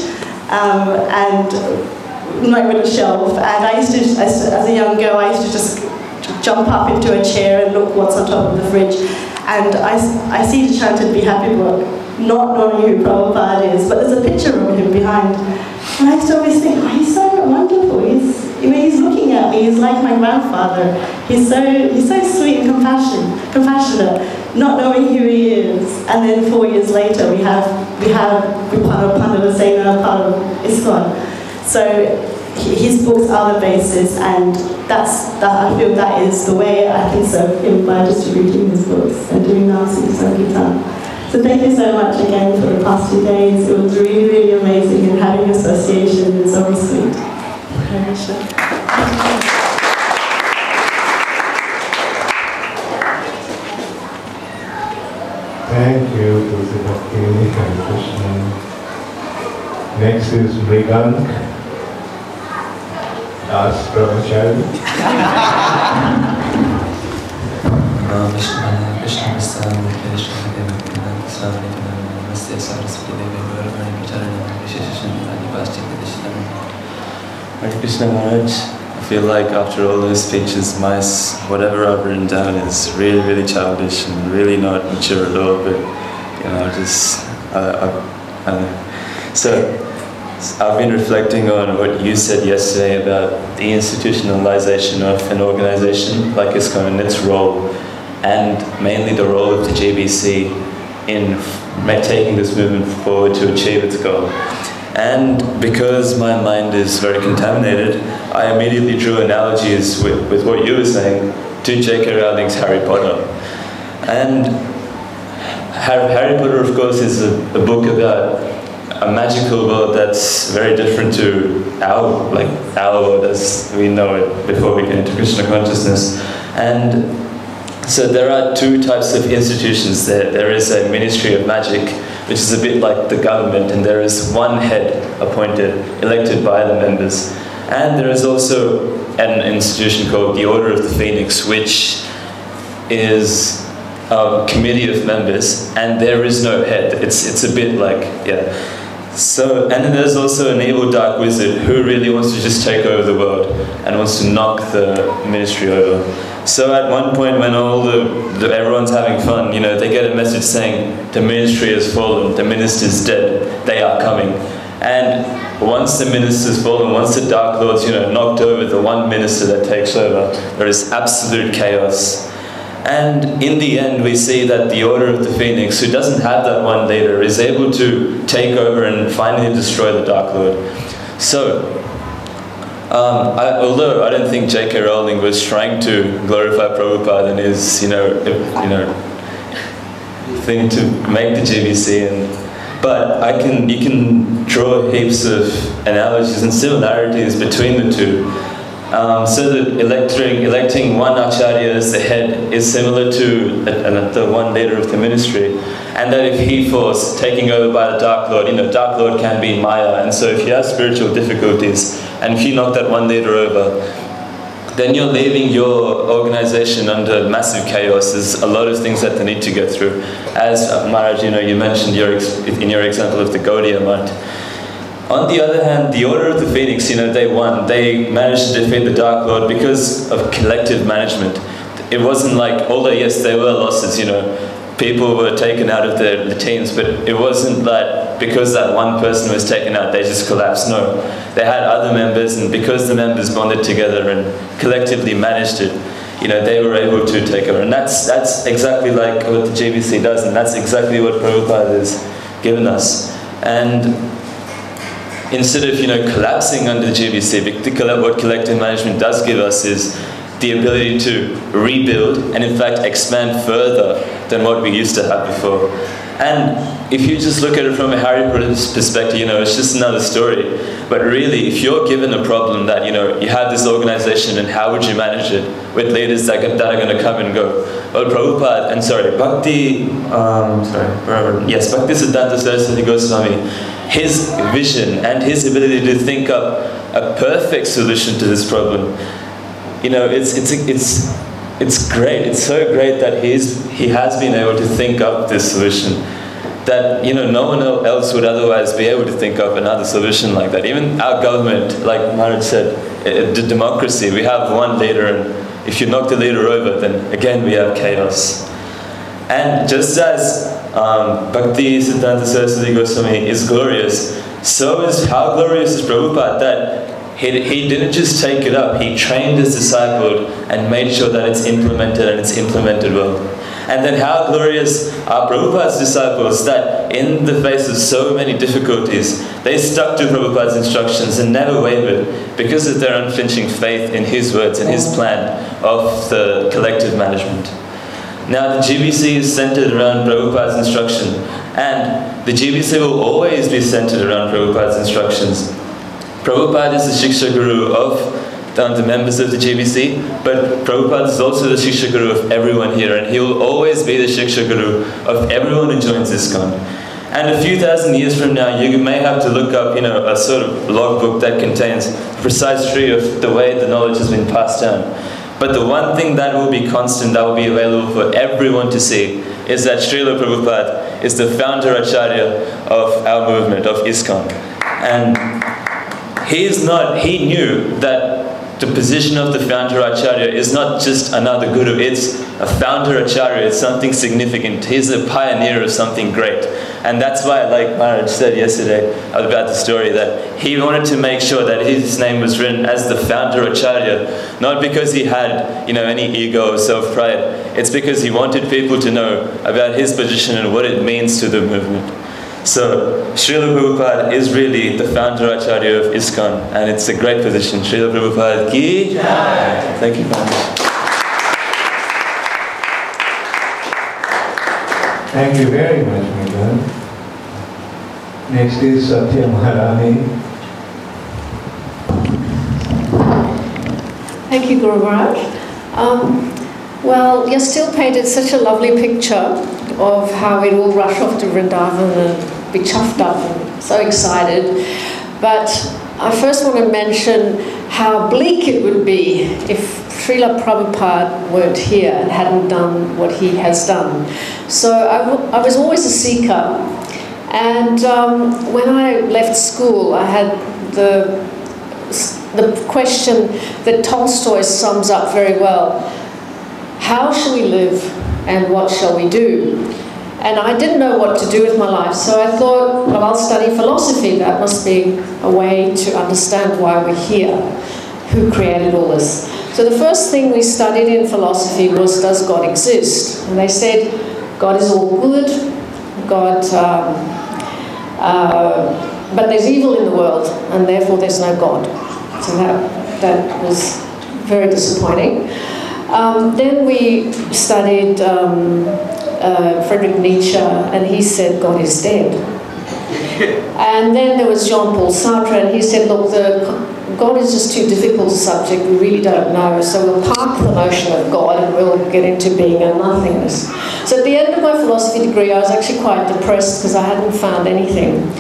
um, and not even shelf. And I used to, as, as a young girl, I used to just jump up into a chair and look what's on top of the fridge. And I, I see the Chant and Be Happy book, not knowing who Prabhupada is, but there's a picture of him behind. And I used to always think, oh, he's so wonderful. He's, you know, he's looking at me. He's like my grandfather. He's so, he's so sweet and compassion, compassionate, not knowing who he is. And then four years later, we have, we have, of Pandavasena, and part of uh, ISKCON. So his books are the basis, and that's that. I feel that is the way I can serve him by distributing his books and doing Nasi Sankirtan. So thank you so much again for the past two days. It was really, really amazing, and having association is always sweet. Thank you, Tulsi Bhakti, Hare Krishna. Next is Mrigank Das Brahmachari. Krishna Prasad, Krishna Devakinam, Hare Krishna Maharaj, I feel like after all those speeches, my whatever I've written down is really, really childish and really not mature at all. But you know, just I, I, I. So I've been reflecting on what you said yesterday about the institutionalization of an organization like ISKCON and its role, and mainly the role of the GBC in taking this movement forward to achieve its goal. And because my mind is very contaminated, I immediately drew analogies with, with what you were saying to J.K. Rowling's Harry Potter. And Harry, Potter, of course, is a, a book about a magical world that's very different to our like our world as we know it before we get into Krishna consciousness. And so there are two types of institutions. There, there is a Ministry of Magic, which is a bit like the government, and there is one head appointed, elected by the members. And there is also an institution called the Order of the Phoenix, which is a committee of members, and there is no head. It's, it's a bit like, yeah. So, and then there's also an evil dark wizard who really wants to just take over the world and wants to knock the ministry over. So at one point when all the, the everyone's having fun, you know, they get a message saying the ministry has fallen, the minister's dead, they are coming. And once the minister's fallen, once the Dark Lord's, you know, knocked over the one minister that takes over, there is absolute chaos. And in the end, we see that the Order of the Phoenix, who doesn't have that one leader, is able to take over and finally destroy the Dark Lord. So, um, I, although I don't think J.K. Rowling was trying to glorify Prabhupada and his, you know, you know, thing to make the GBC, and but I can you can draw heaps of analogies and similarities between the two. Um, so that electing, electing one acharya as the head is similar to a, a, the one leader of the ministry, and that if he falls, taking over by the Dark Lord, you know, Dark Lord can be Maya, and so if you have spiritual difficulties, and if you knock that one leader over, then you're leaving your organization under massive chaos. There's a lot of things that they need to go through. As uh, Maharaj, you know, you mentioned your in your example of the Gaudiya Math. On the other hand, the Order of the Phoenix, you know, they won. They managed to defeat the Dark Lord because of collective management. It wasn't like, although yes, there were losses, you know, people were taken out of the teams, but it wasn't that because that one person was taken out, they just collapsed. No, they had other members, and because the members bonded together and collectively managed it, you know, they were able to take over. And that's, that's exactly like what the GBC does, and that's exactly what Prabhupada has given us. And instead of, you know, collapsing under the GBC, what collective management does give us is the ability to rebuild and in fact expand further than what we used to have before. And if you just look at it from a Harry perspective, you know, it's just another story. But really, if you're given a problem that, you know, you have this organization and how would you manage it with leaders that, that are going to come and go? Well, Prabhupada, and sorry, Bhakti, um, sorry, yes, Bhakti Siddhanta Saraswati Goswami, his vision and his ability to think up a perfect solution to this problem you know, it's, it's, it's, it's great. It's so great that he's, he has been able to think up this solution that, you know, no one else would otherwise be able to think of another solution like that. Even our government, like Maharaj said, the democracy, we have one leader and if you knock the leader over, then again we have chaos. And just as um, Bhakti Siddhanta Saraswati Goswami is glorious, so is how glorious is Prabhupada that he, he didn't just take it up, he trained his disciple and made sure that it's implemented and it's implemented well. And then how glorious are Prabhupada's disciples that in the face of so many difficulties, they stuck to Prabhupada's instructions and never wavered because of their unflinching faith in his words and his plan of the collective management. Now, the GBC is centered around Prabhupada's instruction, and the GBC will always be centered around Prabhupada's instructions. Prabhupada is the Shiksha Guru of the members of the GBC, but Prabhupada is also the Shiksha Guru of everyone here, and he will always be the Shiksha Guru of everyone who joins ISKCON. And a few thousand years from now, you may have to look up, you know, a sort of logbook that contains the precise tree of the way the knowledge has been passed down. But the one thing that will be constant, that will be available for everyone to see, is that Srila Prabhupada is the founder Acharya of our movement, of ISKCON. And he is not, he knew that the position of the founder acharya is not just another guru, it's a founder acharya, it's something significant. He's a pioneer of something great. And that's why, like Maharaj said yesterday about the story, that he wanted to make sure that his name was written as the founder acharya, not because he had you know, any ego or self pride, it's because he wanted people to know about his position and what it means to the movement. So Srila Prabhupada is really the founder Acharya of ISKCON and it's a great position. Srila Prabhupada ki Jai. Thank you very much. Thank you very much, Megan. Next is Satya Maharani. Thank you, Guru Maharaj. Um, well, still painted such a lovely picture of how we'd all rush off to Vrindavan and be chuffed up and so excited. But I first want to mention how bleak it would be if Srila Prabhupada weren't here and hadn't done what he has done. So I, I was always a seeker. And um, when I left school, I had the, the question that Tolstoy sums up very well. How shall we live and what shall we do? And I didn't know what to do with my life, so I thought, well, I'll study philosophy. That must be a way to understand why we're here, who created all this. So the first thing we studied in philosophy was, does God exist? And they said, God is all good, God, um, uh, but there's evil in the world, and therefore there's no God. So that, that was very disappointing. Um, then we studied um, uh, Friedrich Nietzsche, and he said God is dead. and then there was Jean-Paul Sartre, and he said, look, the, God is just too difficult a subject, we really don't know, so we'll park the notion of God and we'll get into being a nothingness. So at the end of my philosophy degree, I was actually quite depressed because I hadn't found anything.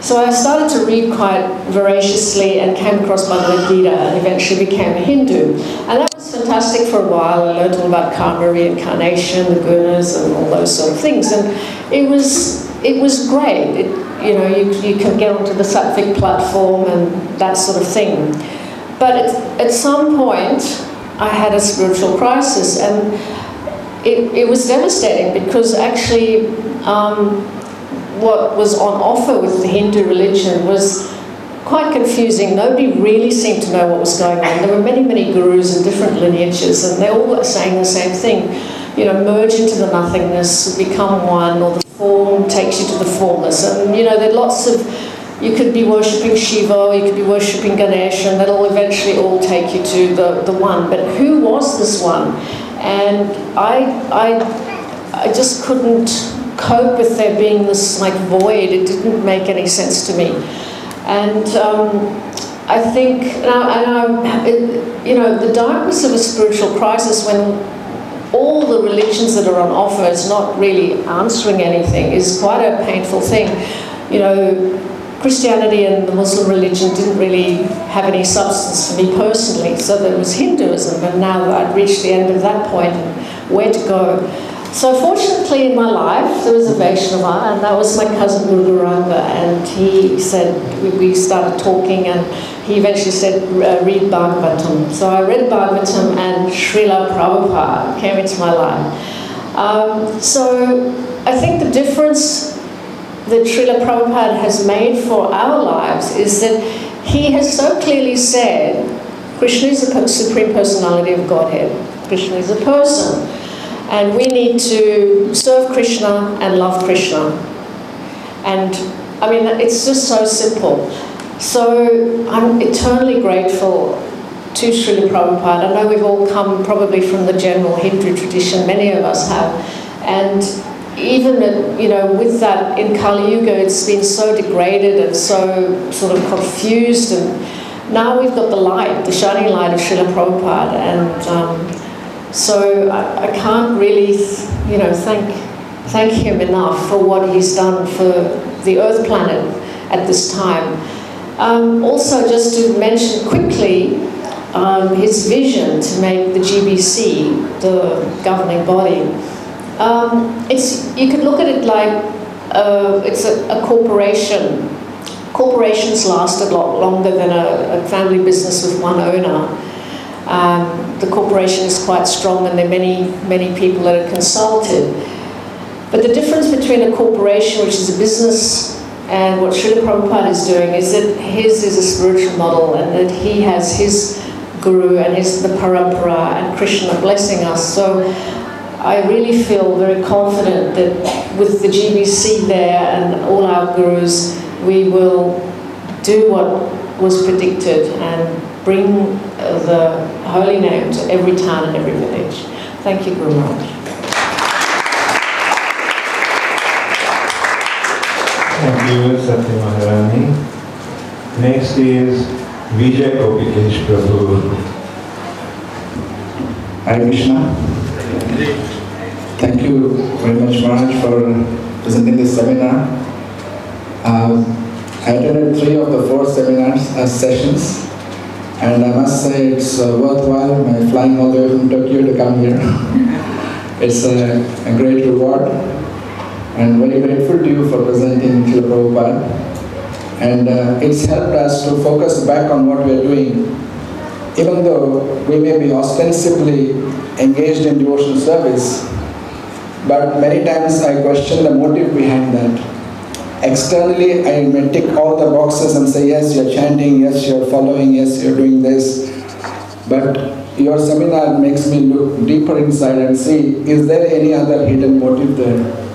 So I started to read quite voraciously and came across Bhagavad Gita and eventually became a Hindu. And that was fantastic for a while. I learned all about karma, reincarnation, the gunas, and all those sort of things. And it was it was great. It, you know, you, you can get onto the Sattvic platform and that sort of thing. But at, at some point, I had a spiritual crisis, and it, it was devastating because actually um, what was on offer with the Hindu religion was quite confusing. Nobody really seemed to know what was going on. There were many, many gurus and different lineages, and they all were saying the same thing. You know, merge into the nothingness, become one, or the form takes you to the formless. And, you know, there are lots of, you could be worshipping Shiva, you could be worshipping Ganesh, and that'll eventually all take you to the, the one. But who was this one? And I, I, I just couldn't cope with there being this like void. It didn't make any sense to me. And um, I think, and I, it, you know, the darkness of a spiritual crisis when all the religions that are on offer is not really answering anything is quite a painful thing. You know, Christianity and the Muslim religion didn't really have any substance for me personally, so there was Hinduism, and now I'd reached the end of that point and where to go. So fortunately in my life, there was a Vaishnava, and that was my cousin Muruguranga, and he said, we started talking, and he eventually said, uh, read Bhagavatam. So I read Bhagavatam, and Srila Prabhupada came into my life. Um, so I think the difference that Srila Prabhupada has made for our lives is that he has so clearly said, Krishna is the supreme personality of Godhead. Krishna is a person. And we need to serve Krishna and love Krishna. And I mean, it's just so simple. So I'm eternally grateful to Srila Prabhupada. I know we've all come probably from the general Hindu tradition, many of us have. And even, you know, with that in Kali Yuga, it's been so degraded and so sort of confused. And now we've got the light, the shining light of Srila Prabhupada. And um, so I, I can't really, you know, thank, thank him enough for what he's done for the Earth planet at this time. Um, also, just to mention quickly, um, his vision to make the GBC the governing body. Um, it's, you could look at it like uh, it's a, a, corporation. Corporations last a lot longer than a, a family business with one owner. Um, the corporation is quite strong and there are many, many people that are consulted. But the difference between a corporation, which is a business, and what Srila Prabhupada is doing is that his is a spiritual model and that he has his guru and his the parampara and Krishna blessing us. So I really feel very confident that with the GBC there and all our gurus, we will do what was predicted and bring uh, the holy name to every town and every village. Thank you, Guru Maharaj. Thank you, Satya Maharani. Next is Vijay Gopikesh Prabhu. Hare Krishna. Thank you very much, Maharaj, for presenting this seminar. Um, I attended three of the four seminars uh, sessions, and I must say it's uh, worthwhile my flying all the way from Tokyo to come here. it's a, a, great reward, and very grateful to you for presenting Srila Prabhupada. And uh, it's helped us to focus back on what we are doing. Even though we may be ostensibly engaged in devotional service, but many times I question the motive behind that Externally, I may tick all the boxes and say, yes, you're chanting, yes, you're following, yes, you're doing this. But your seminar makes me look deeper inside and see, is there any other hidden motive there?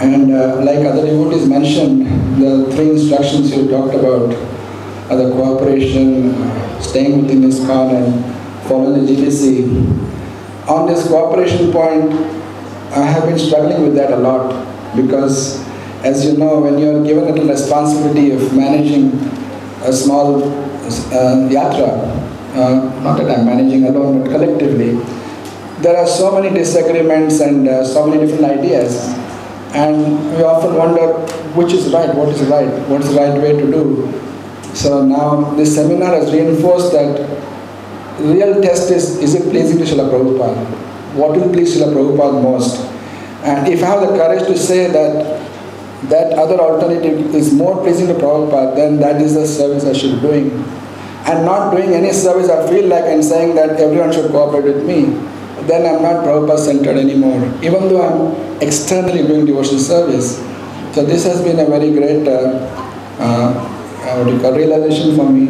And uh, like other devotees mentioned, the three instructions you talked about are the cooperation, staying within ISKCON and following the GBC. On this cooperation point, I have been struggling with that a lot because as you know, when you're given the responsibility of managing a small uh, yatra, uh, not that I'm managing alone, but collectively, there are so many disagreements and uh, so many different ideas. And we often wonder which is right, what is right, what's the right way to do. So now this seminar has reinforced that real test is, is it pleasing to Srila Prabhupada? What will please Srila Prabhupada most? And if I have the courage to say that that other alternative is more pleasing to Prabhupada, then that is the service I should be doing. And not doing any service, I feel like I'm saying that everyone should cooperate with me. then I'm not Prabhupada centered anymore, even though I'm externally doing devotional service. So this has been a very great, uh, uh, call, realization for me.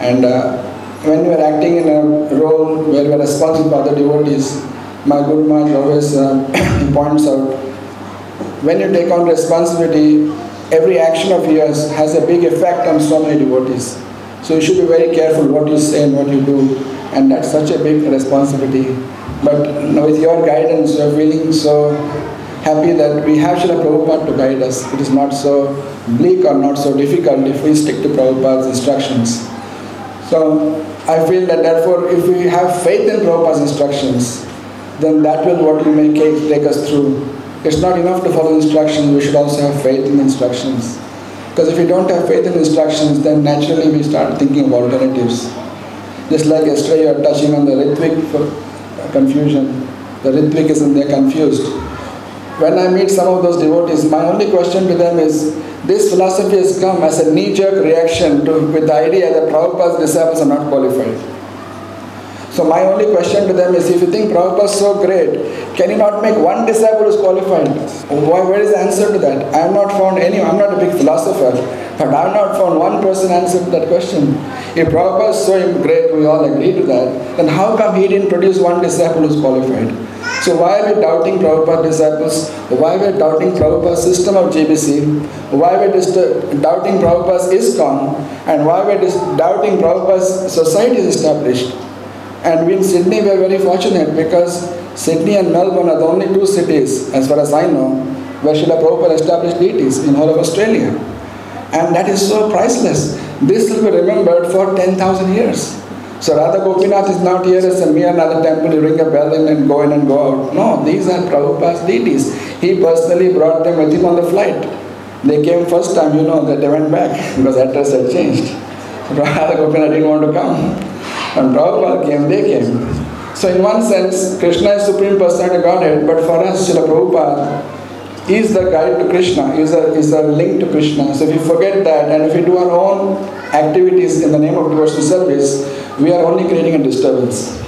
And uh, when we are acting in a role where we are responsible for other devotees, my Guru Maharaj always uh, points out, when you take on responsibility, every action of yours has a big effect on so many devotees. So you should be very careful what you say and what you do, and that's such a big responsibility. But with your guidance, we are feeling so happy that we have Srila Prabhupada to guide us. It is not so bleak or not so difficult if we stick to Prabhupada's instructions. So I feel that therefore, if we have faith in Prabhupada's instructions, then that will what will make take us through. It's not enough to follow instructions, we should also have faith in instructions. Because if we don't have faith in instructions, then naturally we start thinking of alternatives. Just like yesterday you are touching on the for confusion. The Ritvik is in there confused. When I meet some of those devotees, my only question to them is, this philosophy has come as a knee-jerk reaction to, with the idea that Prabhupada's disciples are not qualified. So my only question to them is, if you think Prabhupada is so great, can you not make one disciple who is qualified? Why, where is the answer to that? I have not found any, I'm not a big philosopher, but I have not found one person answer to that question. If Prabhupada is so great, we all agree to that, then how come he didn't produce one disciple who is qualified? So why are we doubting Prabhupada's disciples? Why are we doubting Prabhupada's system of GBC? Why are we doubting Prabhupada's ISKCON? And why are we doubting Prabhupada's society is established? And we in Sydney we are very fortunate because Sydney and Melbourne are the only two cities, as far as I know, where Srila Prabhupada established deities in all of Australia. And that is so priceless. This will be remembered for 10,000 years. So Radha Gopinath is not here as a mere another temple, you ring a bell in and go in and go out. No, these are Prabhupada's deities. He personally brought them with him on the flight. They came first time, you know, that they went back because address had changed. Radha Gopinath didn't want to come. When Prabhupada came, they came. So in one sense, Krishna is Supreme Personality of Godhead, but for us, Srila Prabhupada is the guide to Krishna, is a, is a link to Krishna. So if we forget that and if we do our own activities in the name of devotional service, we are only creating a disturbance.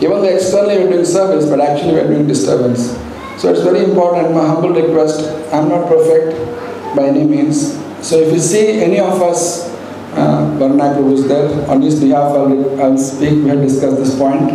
Even though externally we are doing service, but actually we are doing disturbance. So it's very important, my humble request, I'm not perfect by any means. So if you see any of us uh, Prabhu is there. On his behalf, I'll, I'll speak. We have discussed this point.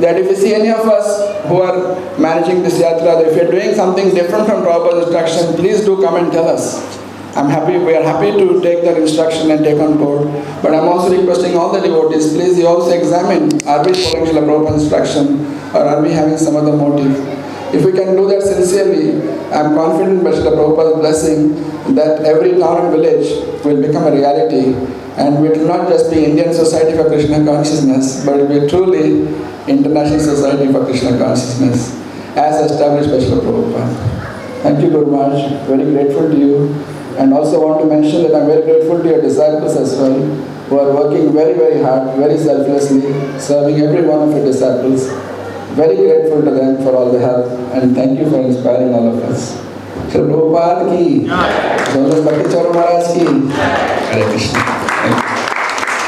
That if you see any of us who are managing this yatra, if you're doing something different from Prabhupada's instruction, please do come and tell us. I'm happy, we are happy to take that instruction and take on board. But I'm also requesting all the devotees, please you also examine, are we following Srila Prabhupada's instruction or are we having some other motive? If we can do that sincerely, I'm confident by Srila Prabhupada's blessing that every town and village will become a reality and it will not just be Indian Society for Krishna Consciousness, but it will be truly International Society for Krishna Consciousness as established by Srila Prabhupada. Thank you, Guru Maharaj. Very grateful to you. And also want to mention that I'm very grateful to your disciples as well, who are working very, very hard, very selflessly, serving every one of your disciples. Very grateful to them for all the help and thank you for inspiring all of us. Srila Prabhupada ki, Joseph Bhakti Charu Maharaj ki, Hare Krishna.